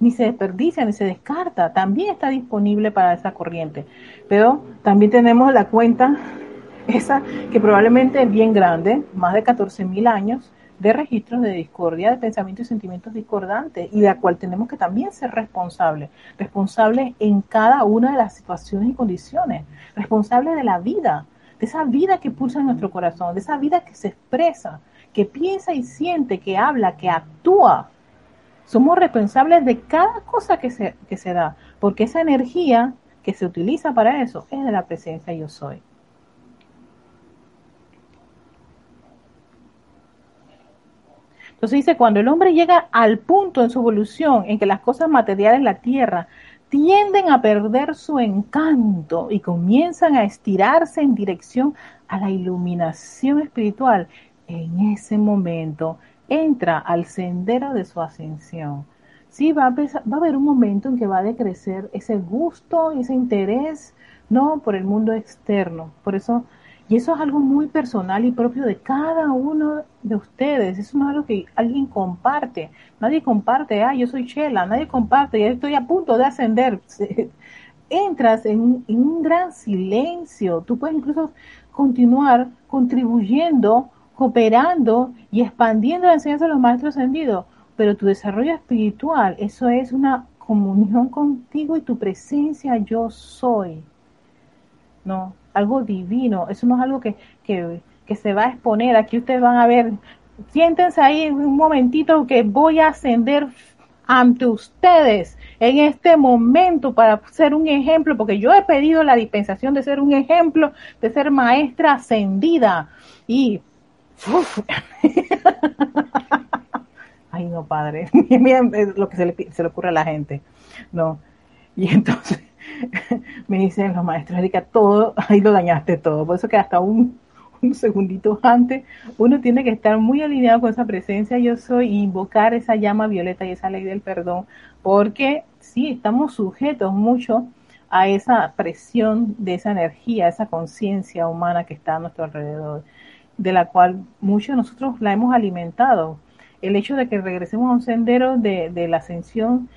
ni se desperdicia, ni se descarta. También está disponible para esa corriente. Pero también tenemos la cuenta, esa que probablemente es bien grande, más de 14 mil años, de registros de discordia, de pensamientos y sentimientos discordantes, y de la cual tenemos que también ser responsables, responsables en cada una de las situaciones y condiciones, responsables de la vida, de esa vida que pulsa en nuestro corazón, de esa vida que se expresa, que piensa y siente, que habla, que actúa. Somos responsables de cada cosa que se, que se da, porque esa energía que se utiliza para eso es de la presencia yo soy. Entonces dice, cuando el hombre llega al punto en su evolución en que las cosas materiales la tierra tienden a perder su encanto y comienzan a estirarse en dirección a la iluminación espiritual, en ese momento entra al sendero de su ascensión. Sí, va a, va a haber un momento en que va a decrecer ese gusto, ese interés, no por el mundo externo. Por eso y eso es algo muy personal y propio de cada uno de ustedes. Eso no es algo que alguien comparte. Nadie comparte, ah, yo soy Chela, nadie comparte, ya estoy a punto de ascender. Entras en, un gran silencio. Tú puedes incluso continuar contribuyendo, cooperando y expandiendo la enseñanza de los maestros ascendidos. Pero tu desarrollo espiritual, eso es una comunión contigo y tu presencia yo soy. No, algo divino, eso no es algo que, que, se va a exponer, aquí ustedes van a ver, siéntense ahí un momentito que voy a ascender ante ustedes en este momento para ser un ejemplo, porque yo he pedido la dispensación de ser un ejemplo, de ser maestra ascendida. Y... Ay, no, padre, lo que se le, se le ocurre a la gente, no. Y entonces, me dicen los maestros, Erika, todo, ahí lo dañaste todo. Por eso que hasta un, un segundito antes, uno tiene que estar muy alineado con esa presencia yo soy e invocar esa llama violeta y esa ley del perdón, porque sí, estamos sujetos mucho a esa presión de esa energía, esa conciencia humana que está a nuestro alrededor, de la cual muchos de nosotros la hemos alimentado. El hecho de que regresemos a un sendero de, de la ascensión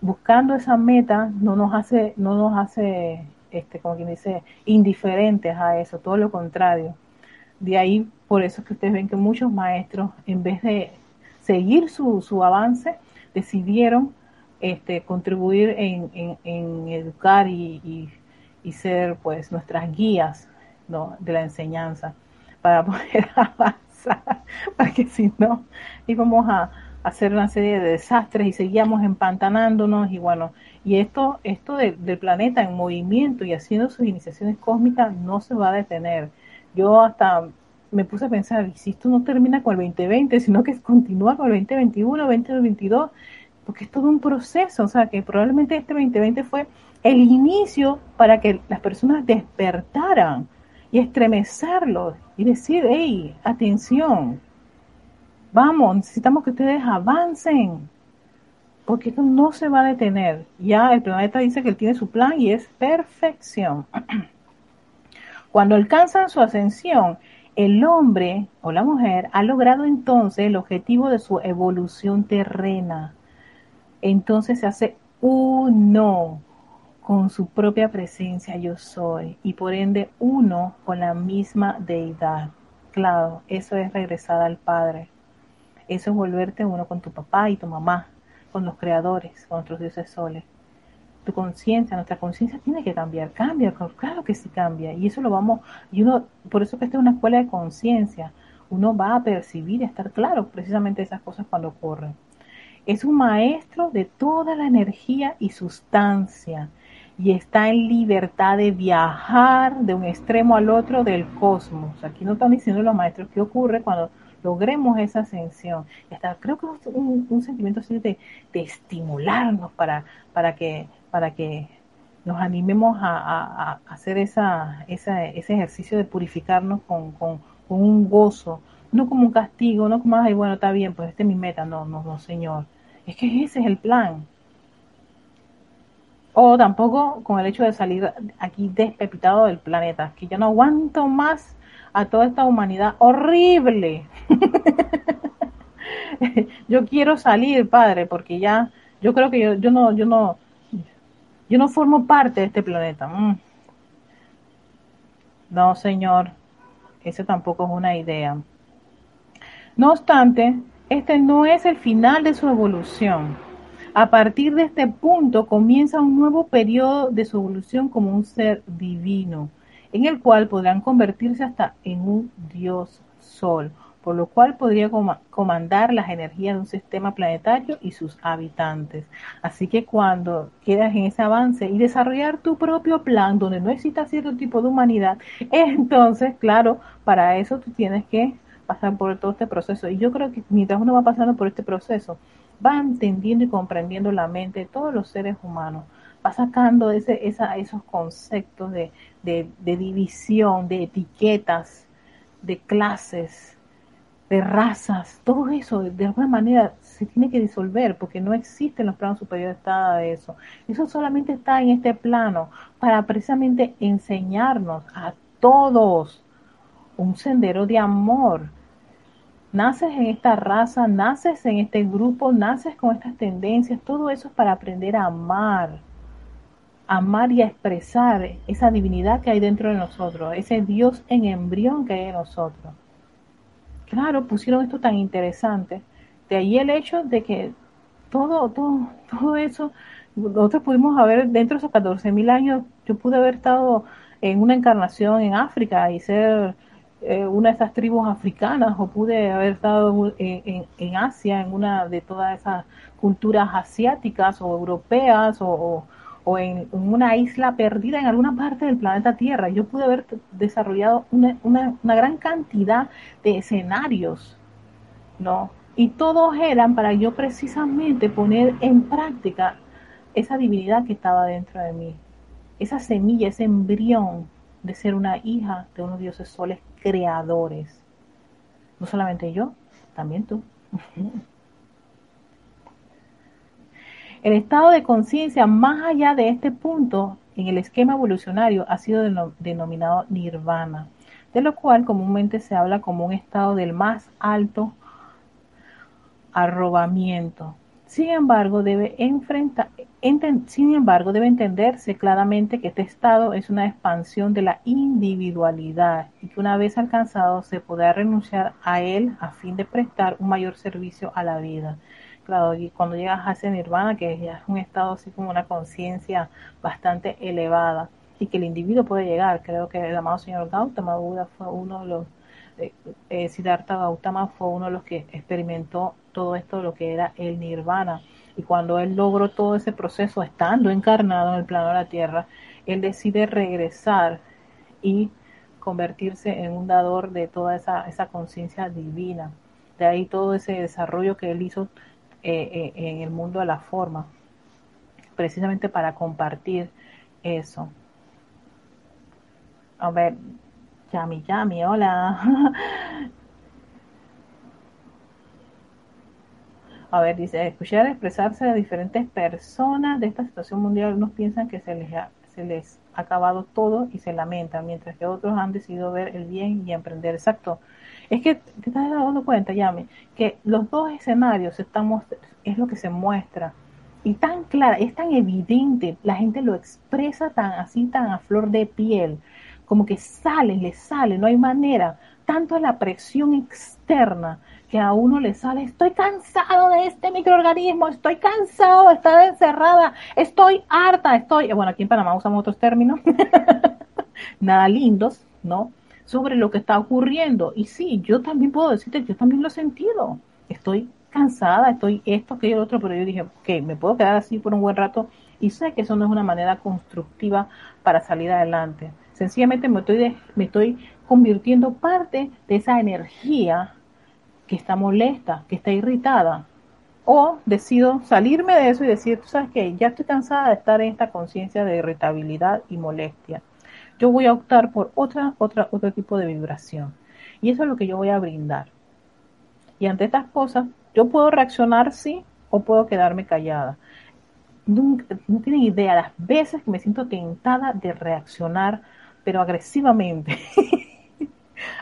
buscando esa meta no nos hace, no nos hace, este, como quien dice, indiferentes a eso, todo lo contrario. De ahí, por eso es que ustedes ven que muchos maestros, en vez de seguir su, su avance, decidieron este, contribuir en, en, educar y, y, ser pues nuestras guías ¿no? de la enseñanza para poder avanzar, para que si no íbamos a, hacer una serie de desastres y seguíamos empantanándonos y bueno, Y esto, esto del planeta en movimiento y haciendo sus iniciaciones cósmicas no se va a detener. Yo hasta me puse a pensar, ¿y si esto no termina con el 2020, sino que continúa con el 2021, 2022? Porque es todo un proceso, o sea, que probablemente este 2020 fue el inicio para que las personas despertaran y estremecerlos y decir, hey, atención, vamos, necesitamos que ustedes avancen, porque esto no se va a detener. Ya el planeta dice que él tiene su plan y es perfección. Cuando alcanzan su ascensión, el hombre o la mujer ha logrado entonces el objetivo de su evolución terrena. Entonces se hace uno con su propia presencia yo soy y por ende uno con la misma deidad. Claro, eso es regresar al Padre. Eso es volverte uno con tu papá y tu mamá, con los creadores, con nuestros dioses soles. Tu conciencia, nuestra conciencia tiene que cambiar, cambia, claro que sí cambia. Y eso lo vamos, y uno, por eso que esta es una escuela de conciencia, uno va a percibir y a estar claro precisamente esas cosas cuando ocurren. Es un maestro de toda la energía y sustancia y está en libertad de viajar de un extremo al otro del cosmos. Aquí no están diciendo los maestros qué ocurre cuando logremos esa ascensión. Hasta creo que es un, sentimiento así de, estimularnos para, para, que, para que nos animemos a, hacer esa, ese ejercicio de purificarnos con, un gozo, no como un castigo, no como, ay, bueno, está bien, pues este es mi meta, no, no, no, Señor. Es que ese es el plan. O tampoco con el hecho de salir aquí despepitado del planeta, que yo no aguanto más a toda esta humanidad horrible. yo quiero salir, padre, porque ya, yo creo que yo, yo no, yo no, yo no formo parte de este planeta. Mm. No, señor, eso tampoco es una idea. No obstante, este no es el final de su evolución. A partir de este punto comienza un nuevo periodo de su evolución como un ser divino en el cual podrán convertirse hasta en un dios sol, por lo cual podría comandar las energías de un sistema planetario y sus habitantes. Así que cuando quedas en ese avance y desarrollar tu propio plan donde no exista cierto tipo de humanidad, entonces, claro, para eso tú tienes que pasar por todo este proceso. Y yo creo que mientras uno va pasando por este proceso, va entendiendo y comprendiendo la mente de todos los seres humanos va sacando ese, esa, esos conceptos de, división, de etiquetas, de clases, de razas, todo eso de alguna manera se tiene que disolver porque no existe en los planos superiores nada de eso. Eso solamente está en este plano para precisamente enseñarnos a todos un sendero de amor. Naces en esta raza, naces en este grupo, naces con estas tendencias, todo eso es para aprender a amar amar y expresar esa divinidad que hay dentro de nosotros, ese Dios en embrión que hay en nosotros. Claro, pusieron esto tan interesante. De ahí el hecho de que todo, todo, todo eso, nosotros pudimos haber, dentro de esos 14.000 años, yo pude haber estado en una encarnación en África y ser eh, una de esas tribus africanas, o pude haber estado en, en, Asia, en una de todas esas culturas asiáticas o europeas o en, una isla perdida en alguna parte del planeta Tierra. Yo pude haber desarrollado una, una, gran cantidad de escenarios, ¿no? Y todos eran para yo precisamente poner en práctica esa divinidad que estaba dentro de mí, esa semilla, ese embrión de ser una hija de unos dioses soles creadores. No solamente yo, también tú. El estado de conciencia más allá de este punto en el esquema evolucionario ha sido denominado nirvana, de lo cual comúnmente se habla como un estado del más alto arrobamiento. Sin embargo, debe enfrentar, sin embargo, debe entenderse claramente que este estado es una expansión de la individualidad y que una vez alcanzado se podrá renunciar a él a fin de prestar un mayor servicio a la vida y cuando llegas a ese nirvana, que ya es un estado así como una conciencia bastante elevada y que el individuo puede llegar, creo que el amado señor Gautama Buda fue uno de los, eh, eh, Siddhartha Gautama fue uno de los que experimentó todo esto, lo que era el nirvana, Y cuando él logró todo ese proceso, estando encarnado en el plano de la Tierra, él decide regresar y convertirse en un dador de toda esa, esa conciencia divina. De ahí todo ese desarrollo que él hizo eh, eh, en el mundo de la forma, precisamente para compartir eso. A ver, Yami Yami, hola. A ver, dice, escuchar expresarse de diferentes personas de esta situación mundial, unos piensan que se les ha, se les ha acabado todo y se lamentan, mientras que otros han decidido ver el bien y emprender. Exacto. Es que te estás dando cuenta, Yami, que los dos escenarios estamos, es lo que se muestra. Y tan clara, es tan evidente, la gente lo expresa tan así, tan a flor de piel, como que sale, le sale, no hay manera. Tanto la presión externa que a uno le sale, estoy cansado de este microorganismo, estoy cansado de estar encerrada, estoy harta, estoy, bueno, aquí en Panamá usamos otros términos, nada lindos, ¿no? Sobre lo que está ocurriendo. Y sí, yo también puedo decirte, yo también lo he sentido, estoy cansada, estoy esto, aquello, lo otro, pero yo dije, ok, me puedo quedar así por un buen rato y sé que eso no es una manera constructiva para salir adelante. Sencillamente me estoy, me estoy convirtiendo parte de esa energía que está molesta, que está irritada. O decido salirme de eso y decir, tú sabes que ya estoy cansada de estar en esta conciencia de irritabilidad y molestia. Yo voy a optar por otra, otra, otro tipo de vibración. Y eso es lo que yo voy a brindar. Y ante estas cosas, yo puedo reaccionar sí o puedo quedarme callada. Nunca, no tienen idea las veces que me siento tentada de reaccionar, pero agresivamente,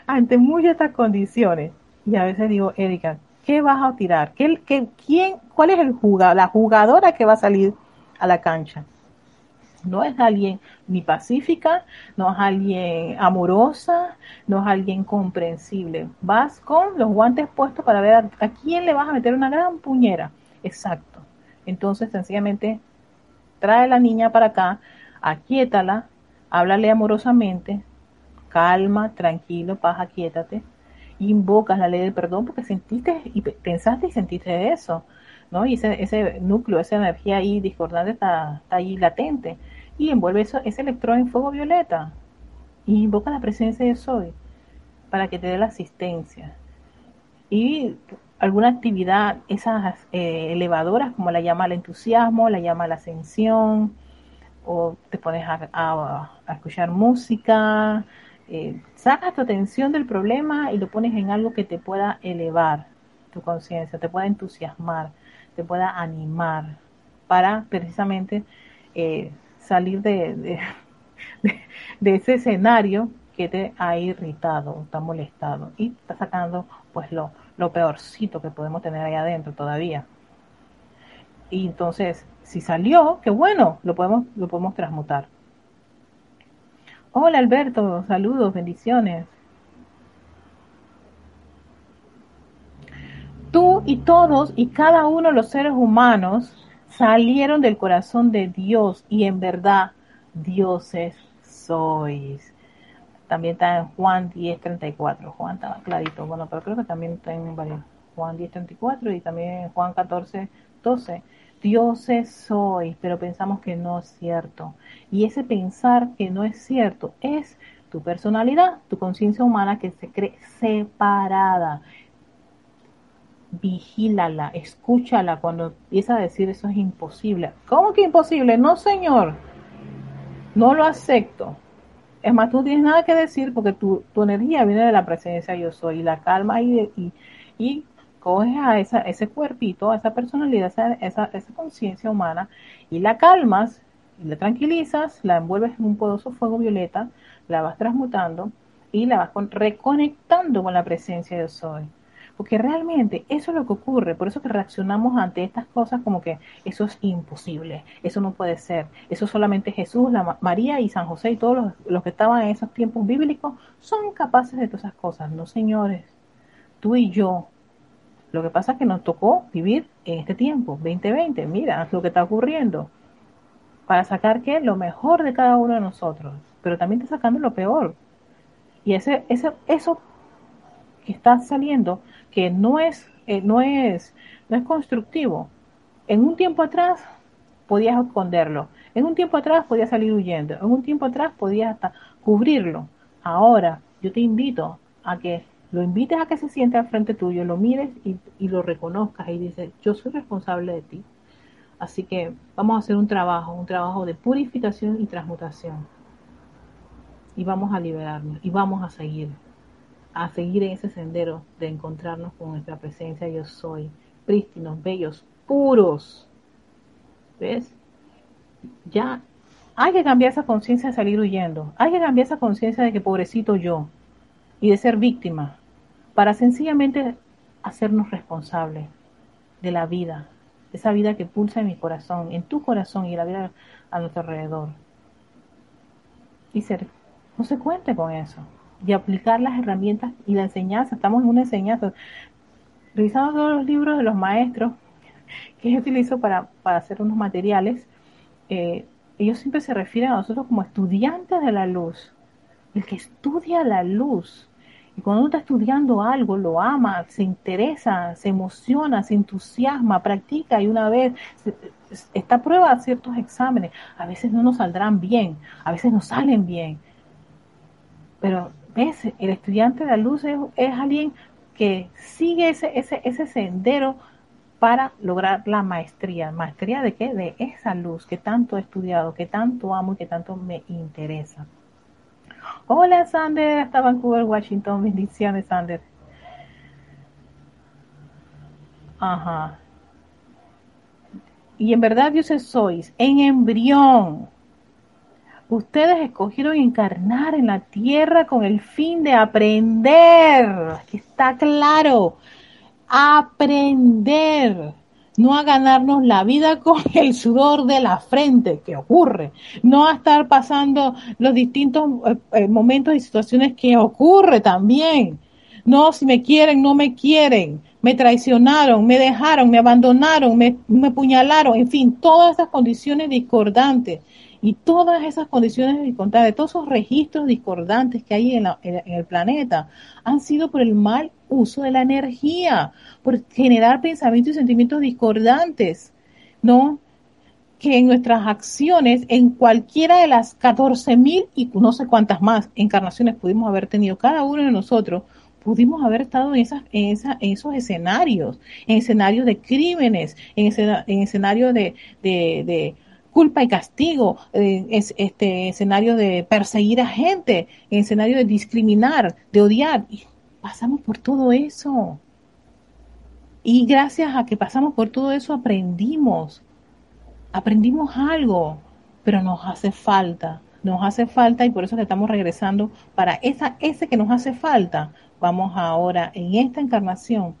ante muchas estas condiciones. Y a veces digo, Erika, ¿qué vas a tirar? ¿Qué, qué, quién, ¿Cuál es el jugador, la jugadora que va a salir a la cancha? No es alguien ni pacífica, no es alguien amorosa, no es alguien comprensible. Vas con los guantes puestos para ver a, quién le vas a meter una gran puñera. Exacto. Entonces, sencillamente, trae a la niña para acá, aquíétala, háblale amorosamente, calma, tranquilo, paz, aquíétate invocas la ley del perdón porque sentiste y pensaste y sentiste eso, ¿no? Y ese, ese núcleo, esa energía ahí discordante está, ahí latente y envuelve eso, ese electrón en fuego violeta y invoca la presencia de Soy para que te dé la asistencia. Y alguna actividad, esas eh, elevadoras, como la llama el entusiasmo, la llama la ascensión, o te pones a escuchar música, eh, sacas tu atención del problema y lo pones en algo que te pueda elevar tu conciencia, te pueda entusiasmar, te pueda animar para precisamente eh, salir de, de, ese escenario que te ha irritado, te molestado y está sacando pues lo, lo peorcito que podemos tener ahí adentro todavía. Y entonces, si salió, qué bueno, lo podemos, lo podemos transmutar. Hola Alberto, saludos, bendiciones. Tú y todos y cada uno de los seres humanos salieron del corazón de Dios y en verdad dioses sois. También está en Juan 10.34. Juan estaba clarito. Bueno, pero creo que también está en varios. Juan 10.34 y también en Juan 14.12 dioses soy, pero pensamos que no es cierto. Y ese pensar que no es cierto es tu personalidad, tu conciencia humana que se cree separada. Vigílala, escúchala cuando empieza a decir eso es imposible. ¿Cómo que imposible? No, señor. No lo acepto. Es más, tú no tienes nada que decir porque tu, tu energía viene de la presencia yo soy y la calma y, y, y coges a esa, ese cuerpito, a esa personalidad, esa, esa, conciencia humana y la calmas y la tranquilizas, la envuelves en un poderoso fuego violeta, la vas transmutando y la vas reconectando con la presencia de soy. Porque realmente eso es lo que ocurre, por eso que reaccionamos ante estas cosas como que eso es imposible, eso no puede ser, eso solamente Jesús, la María y San José y todos los, los que estaban en esos tiempos bíblicos son capaces de todas esas cosas. No, señores, tú y yo lo que pasa es que nos tocó vivir en este tiempo, 2020. Mira lo que está ocurriendo. Para sacar que lo mejor de cada uno de nosotros, pero también está sacando lo peor. Y ese, ese, eso que está saliendo, que no es, eh, no es, no es constructivo, En un tiempo atrás podías esconderlo, en un tiempo atrás podías salir huyendo, en un tiempo atrás podías hasta cubrirlo. Ahora yo te invito a que lo invites a que se siente al frente tuyo, lo mires y, y lo reconozcas y dices, yo soy responsable de ti. Así que vamos a hacer un trabajo, un trabajo de purificación y transmutación. Y vamos a liberarnos y vamos a seguir, a seguir en ese sendero de encontrarnos con nuestra presencia yo soy, prístinos, bellos, puros. ¿Ves? Ya hay que cambiar esa conciencia de salir huyendo. Hay que cambiar esa conciencia de que pobrecito yo y de ser víctima para sencillamente hacernos responsables de la vida, esa vida que pulsa en mi corazón, en tu corazón y la vida a nuestro alrededor. Y ser consecuente con eso y aplicar las herramientas y la enseñanza. Estamos en una enseñanza. Revisando todos los libros de los maestros que utilizo para, para hacer unos materiales, eh, ellos siempre se refieren a nosotros como estudiantes de la luz. El que estudia la luz. Y cuando uno está estudiando algo, lo ama, se interesa, se emociona, se entusiasma, practica y una vez está a prueba ciertos exámenes. A veces no nos saldrán bien, a veces no salen bien. Pero, El estudiante de la luz es, es alguien que sigue ese, ese, ese sendero para lograr la maestría. ¿Maestría de qué? De esa luz que tanto he estudiado, que tanto amo y que tanto me interesa. Hola Sander, hasta Vancouver, Washington. Bendiciones, Sander. Ajá. Y en verdad dioses sois, en embrión. Ustedes escogieron encarnar en la tierra con el fin de aprender. Está claro. Aprender, no a ganarnos la vida con el sudor de la frente, que ocurre, no a estar pasando los distintos eh, eh, momentos y situaciones que ocurre también. No, si me quieren, no me quieren, me traicionaron, me dejaron, me abandonaron, me, me puñalaron, en fin, todas esas condiciones discordantes y todas esas condiciones discordantes, todos esos registros discordantes que hay en, en, el planeta, han sido por el mal uso de la energía, por generar pensamientos y sentimientos discordantes, ¿no? Que en nuestras acciones, en cualquiera de las 14 mil y no sé cuántas más encarnaciones pudimos haber tenido cada uno de nosotros, pudimos haber estado en, esas, en, esa, en esos escenarios, en escenarios de crímenes, en, en escenarios de culpa y castigo, en este escenario de perseguir a gente, en escenario de discriminar, de odiar. Y pasamos por todo eso. Y gracias a que pasamos por todo eso aprendimos, aprendimos algo, pero nos hace falta, nos hace falta y por eso le estamos regresando para esa, ese que nos hace falta. Vamos ahora en esta encarnación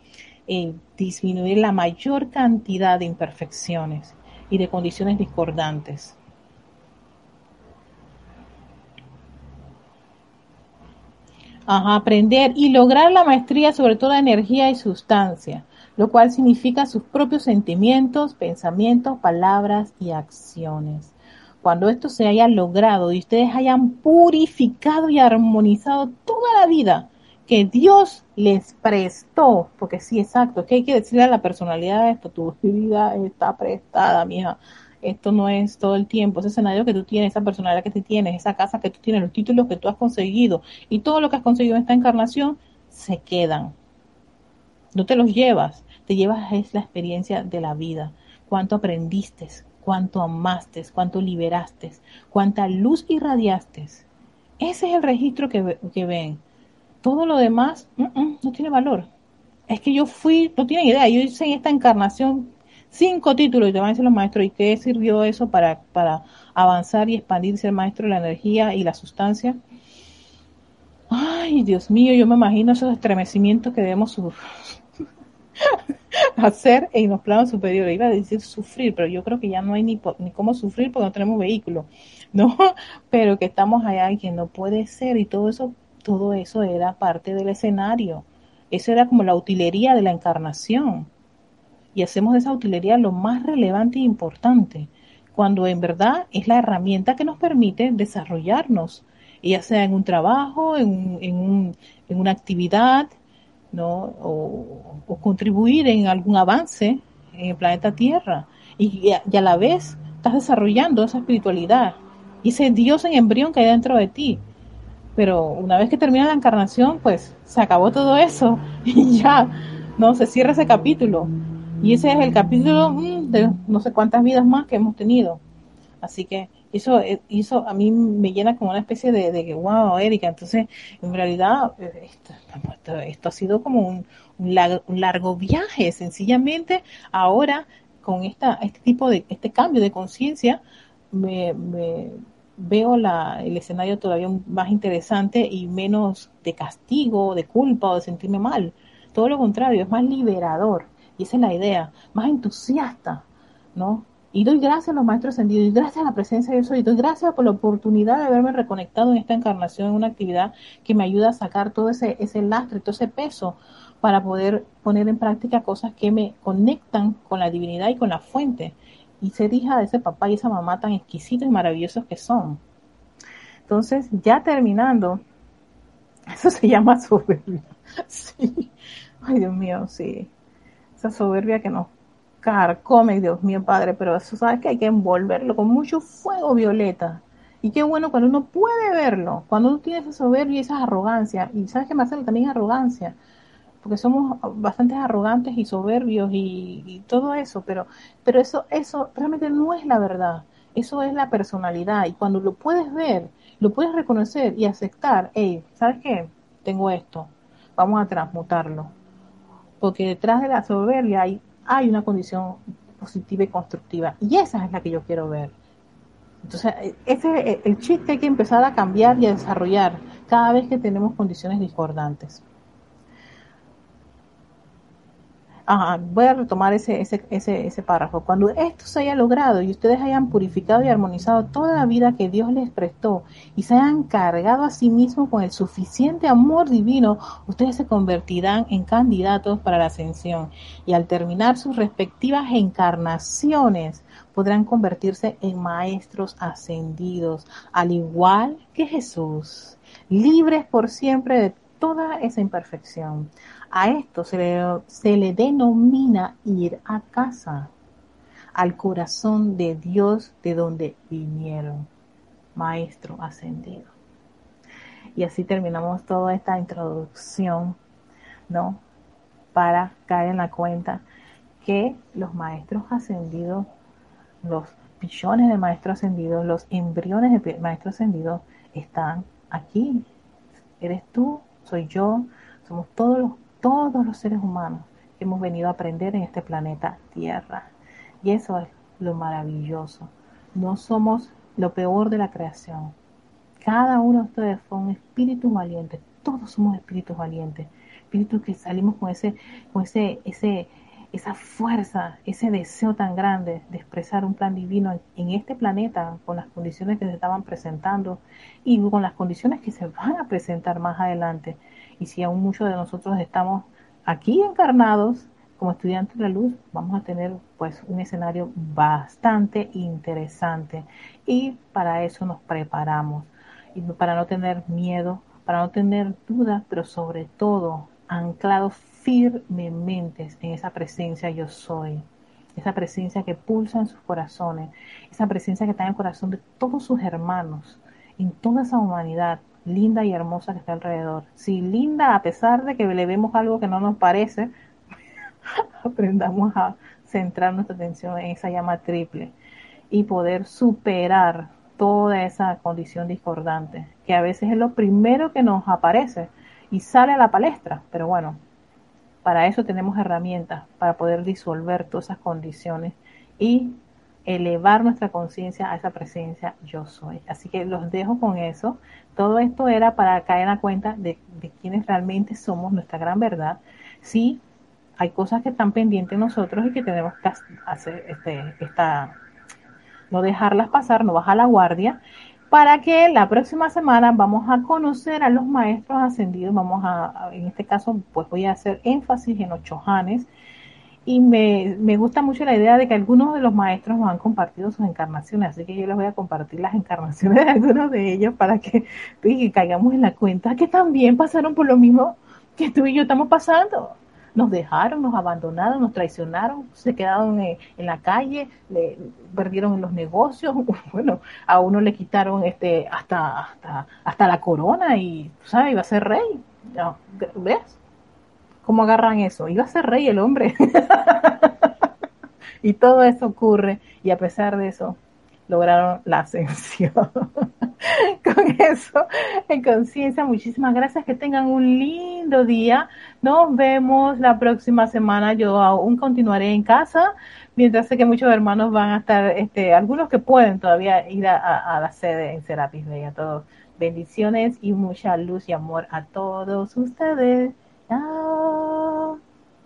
eh, disminuir la mayor cantidad de imperfecciones y de condiciones discordantes. Aprender y lograr la maestría sobre toda energía y sustancia, lo cual significa sus propios sentimientos, pensamientos, palabras y acciones. Cuando esto se haya logrado y ustedes hayan purificado y armonizado toda la vida que Dios les prestó, porque sí, exacto, es que hay que decirle a la personalidad de esto, tu vida está prestada, mija, esto no es todo el tiempo, ese escenario que tú tienes, esa personalidad que tú tienes, esa casa que tú tienes, los títulos que tú has conseguido y todo lo que has conseguido en esta encarnación, se quedan. No te los llevas, te llevas es la experiencia de la vida, cuánto aprendiste, cuánto amaste, cuánto liberaste, cuánta luz irradiaste. Ese es el registro que, que ven todo lo demás no tiene valor. Es que yo fui, no tienen idea, yo hice en esta encarnación cinco títulos y te van a decir los maestros, ¿y qué sirvió eso para, para avanzar y expandir, ser maestro de la energía y la sustancia? Ay, Dios mío, yo me imagino esos estremecimientos que debemos hacer en los planos superiores. Iba a decir sufrir, pero yo creo que ya no hay ni, ni cómo sufrir porque no tenemos vehículo, ¿no? Pero que estamos allá y que no puede ser y todo eso todo eso era parte del escenario. Eso era como la utilería de la encarnación. Y hacemos de esa utilería lo más relevante e importante, cuando en verdad es la herramienta que nos permite desarrollarnos, ya sea en un trabajo, en, en, una actividad, ¿no? O, o, contribuir en algún avance en el planeta Tierra. y, y a la vez estás desarrollando esa espiritualidad y ese Dios en embrión que hay dentro de ti. Pero una vez que termina la encarnación, pues se acabó todo eso y ya, no, se cierra ese capítulo. Y ese es el capítulo mm, de no sé cuántas vidas más que hemos tenido. Así que eso, eso a mí me llena como una especie de, de wow, Erika, entonces en realidad esto, esto, ha sido como un, un, largo, viaje, sencillamente ahora con esta, este tipo de, este cambio de conciencia, me, me, veo la, el escenario todavía más interesante y menos de castigo, de culpa o de sentirme mal. Todo lo contrario, es más liberador. Y esa es la idea, más entusiasta, ¿no? Y doy gracias a los maestros ascendidos, y gracias a la presencia de eso, y doy gracias por la oportunidad de haberme reconectado en esta encarnación, en una actividad que me ayuda a sacar todo ese, ese lastre, todo ese peso, para poder poner en práctica cosas que me conectan con la divinidad y con la fuente, y ser hija de ese papá y esa mamá tan exquisitos y maravillosos que son. Entonces, ya terminando, eso se llama soberbia. Sí. Ay, Dios mío, sí. Esa soberbia que nos carcome, Dios mío, Padre, pero eso sabes que hay que envolverlo con mucho fuego violeta. Y qué bueno cuando uno puede verlo, cuando uno tiene esa soberbia y esa arrogancia. Y sabes que Marcelo también arrogancia, porque somos bastante arrogantes y soberbios y, todo eso, pero, pero eso, eso realmente no es la verdad. Eso es la personalidad. Y cuando lo puedes ver, lo puedes reconocer y aceptar, hey, ¿sabes qué? Tengo esto. Vamos a transmutarlo. Porque detrás de la soberbia hay hay una condición positiva y constructiva. Y esa es la que yo quiero ver. Entonces, ese es el chip que hay que empezar a cambiar y a desarrollar cada vez que tenemos condiciones discordantes. Voy a retomar ese, ese, ese, ese párrafo. Cuando esto se haya logrado y ustedes hayan purificado y armonizado toda la vida que Dios les prestó y se hayan cargado a sí mismos con el suficiente amor divino, ustedes se convertirán en candidatos para la ascensión y al terminar sus respectivas encarnaciones podrán convertirse en maestros ascendidos, al igual que Jesús, libres por siempre de toda esa imperfección. A esto se le, se le denomina ir a casa, al corazón de Dios de donde vinieron, Maestro ascendido. Y así terminamos toda esta introducción, ¿no? Para caer en la cuenta que los maestros ascendidos, los billones de maestros ascendidos, los embriones de maestros ascendidos están aquí. Eres tú, soy yo, somos todos los todos los seres humanos hemos venido a aprender en este planeta Tierra. Y eso es lo maravilloso. No somos lo peor de la creación. Cada uno de ustedes fue un espíritu valiente. Todos somos espíritus valientes. Espíritus que salimos con ese, con ese, ese, esa fuerza, ese deseo tan grande de expresar un plan divino en este planeta con las condiciones que se estaban presentando y con las condiciones que se van a presentar más adelante y si aún muchos de nosotros estamos aquí encarnados como estudiantes de la luz, vamos a tener pues un escenario bastante interesante. Y para eso nos preparamos. Y para no tener miedo, para no tener dudas, pero sobre todo anclados firmemente en esa presencia yo soy, esa presencia que pulsa en sus corazones, esa presencia que está en el corazón de todos sus hermanos, en toda esa humanidad, linda y hermosa que está alrededor. Si linda, a pesar de que le vemos algo que no nos parece, aprendamos a centrar nuestra atención en esa llama triple y poder superar toda esa condición discordante, que a veces es lo primero que nos aparece y sale a la palestra, pero bueno, para eso tenemos herramientas para poder disolver todas esas condiciones y elevar nuestra conciencia a esa presencia yo soy. Así que los dejo con eso. Todo esto era para caer en la cuenta de, de quiénes realmente somos, nuestra gran verdad. Sí, hay cosas que están pendientes de nosotros y que tenemos que hacer este, esta, no dejarlas pasar, no bajar la guardia, para que la próxima semana vamos a conocer a los maestros ascendidos. Vamos a, en este caso, pues voy a hacer énfasis en los chojanes y me, me, gusta mucho la idea de que algunos de los maestros nos han compartido sus encarnaciones, así que yo les voy a compartir las encarnaciones de algunos de ellos para que, caigamos en la cuenta que también pasaron por lo mismo que tú y yo estamos pasando. nos dejaron, nos abandonaron, nos traicionaron, se quedaron en, la calle, le perdieron los negocios, bueno, a uno le quitaron este hasta hasta, hasta la corona y, ¿sabes? Iba a ser rey. ¿Ves? ¿Cómo agarran eso? Iba a ser rey el hombre. y todo eso ocurre y a pesar de eso lograron la ascensión. Con eso, en conciencia, muchísimas gracias. Que tengan un lindo día. Nos vemos la próxima semana. Yo aún continuaré en casa, mientras sé que muchos hermanos van a estar, este, algunos que pueden todavía ir a, la sede en Serapis. A todos, bendiciones y mucha luz y amor a todos ustedes. Krishna.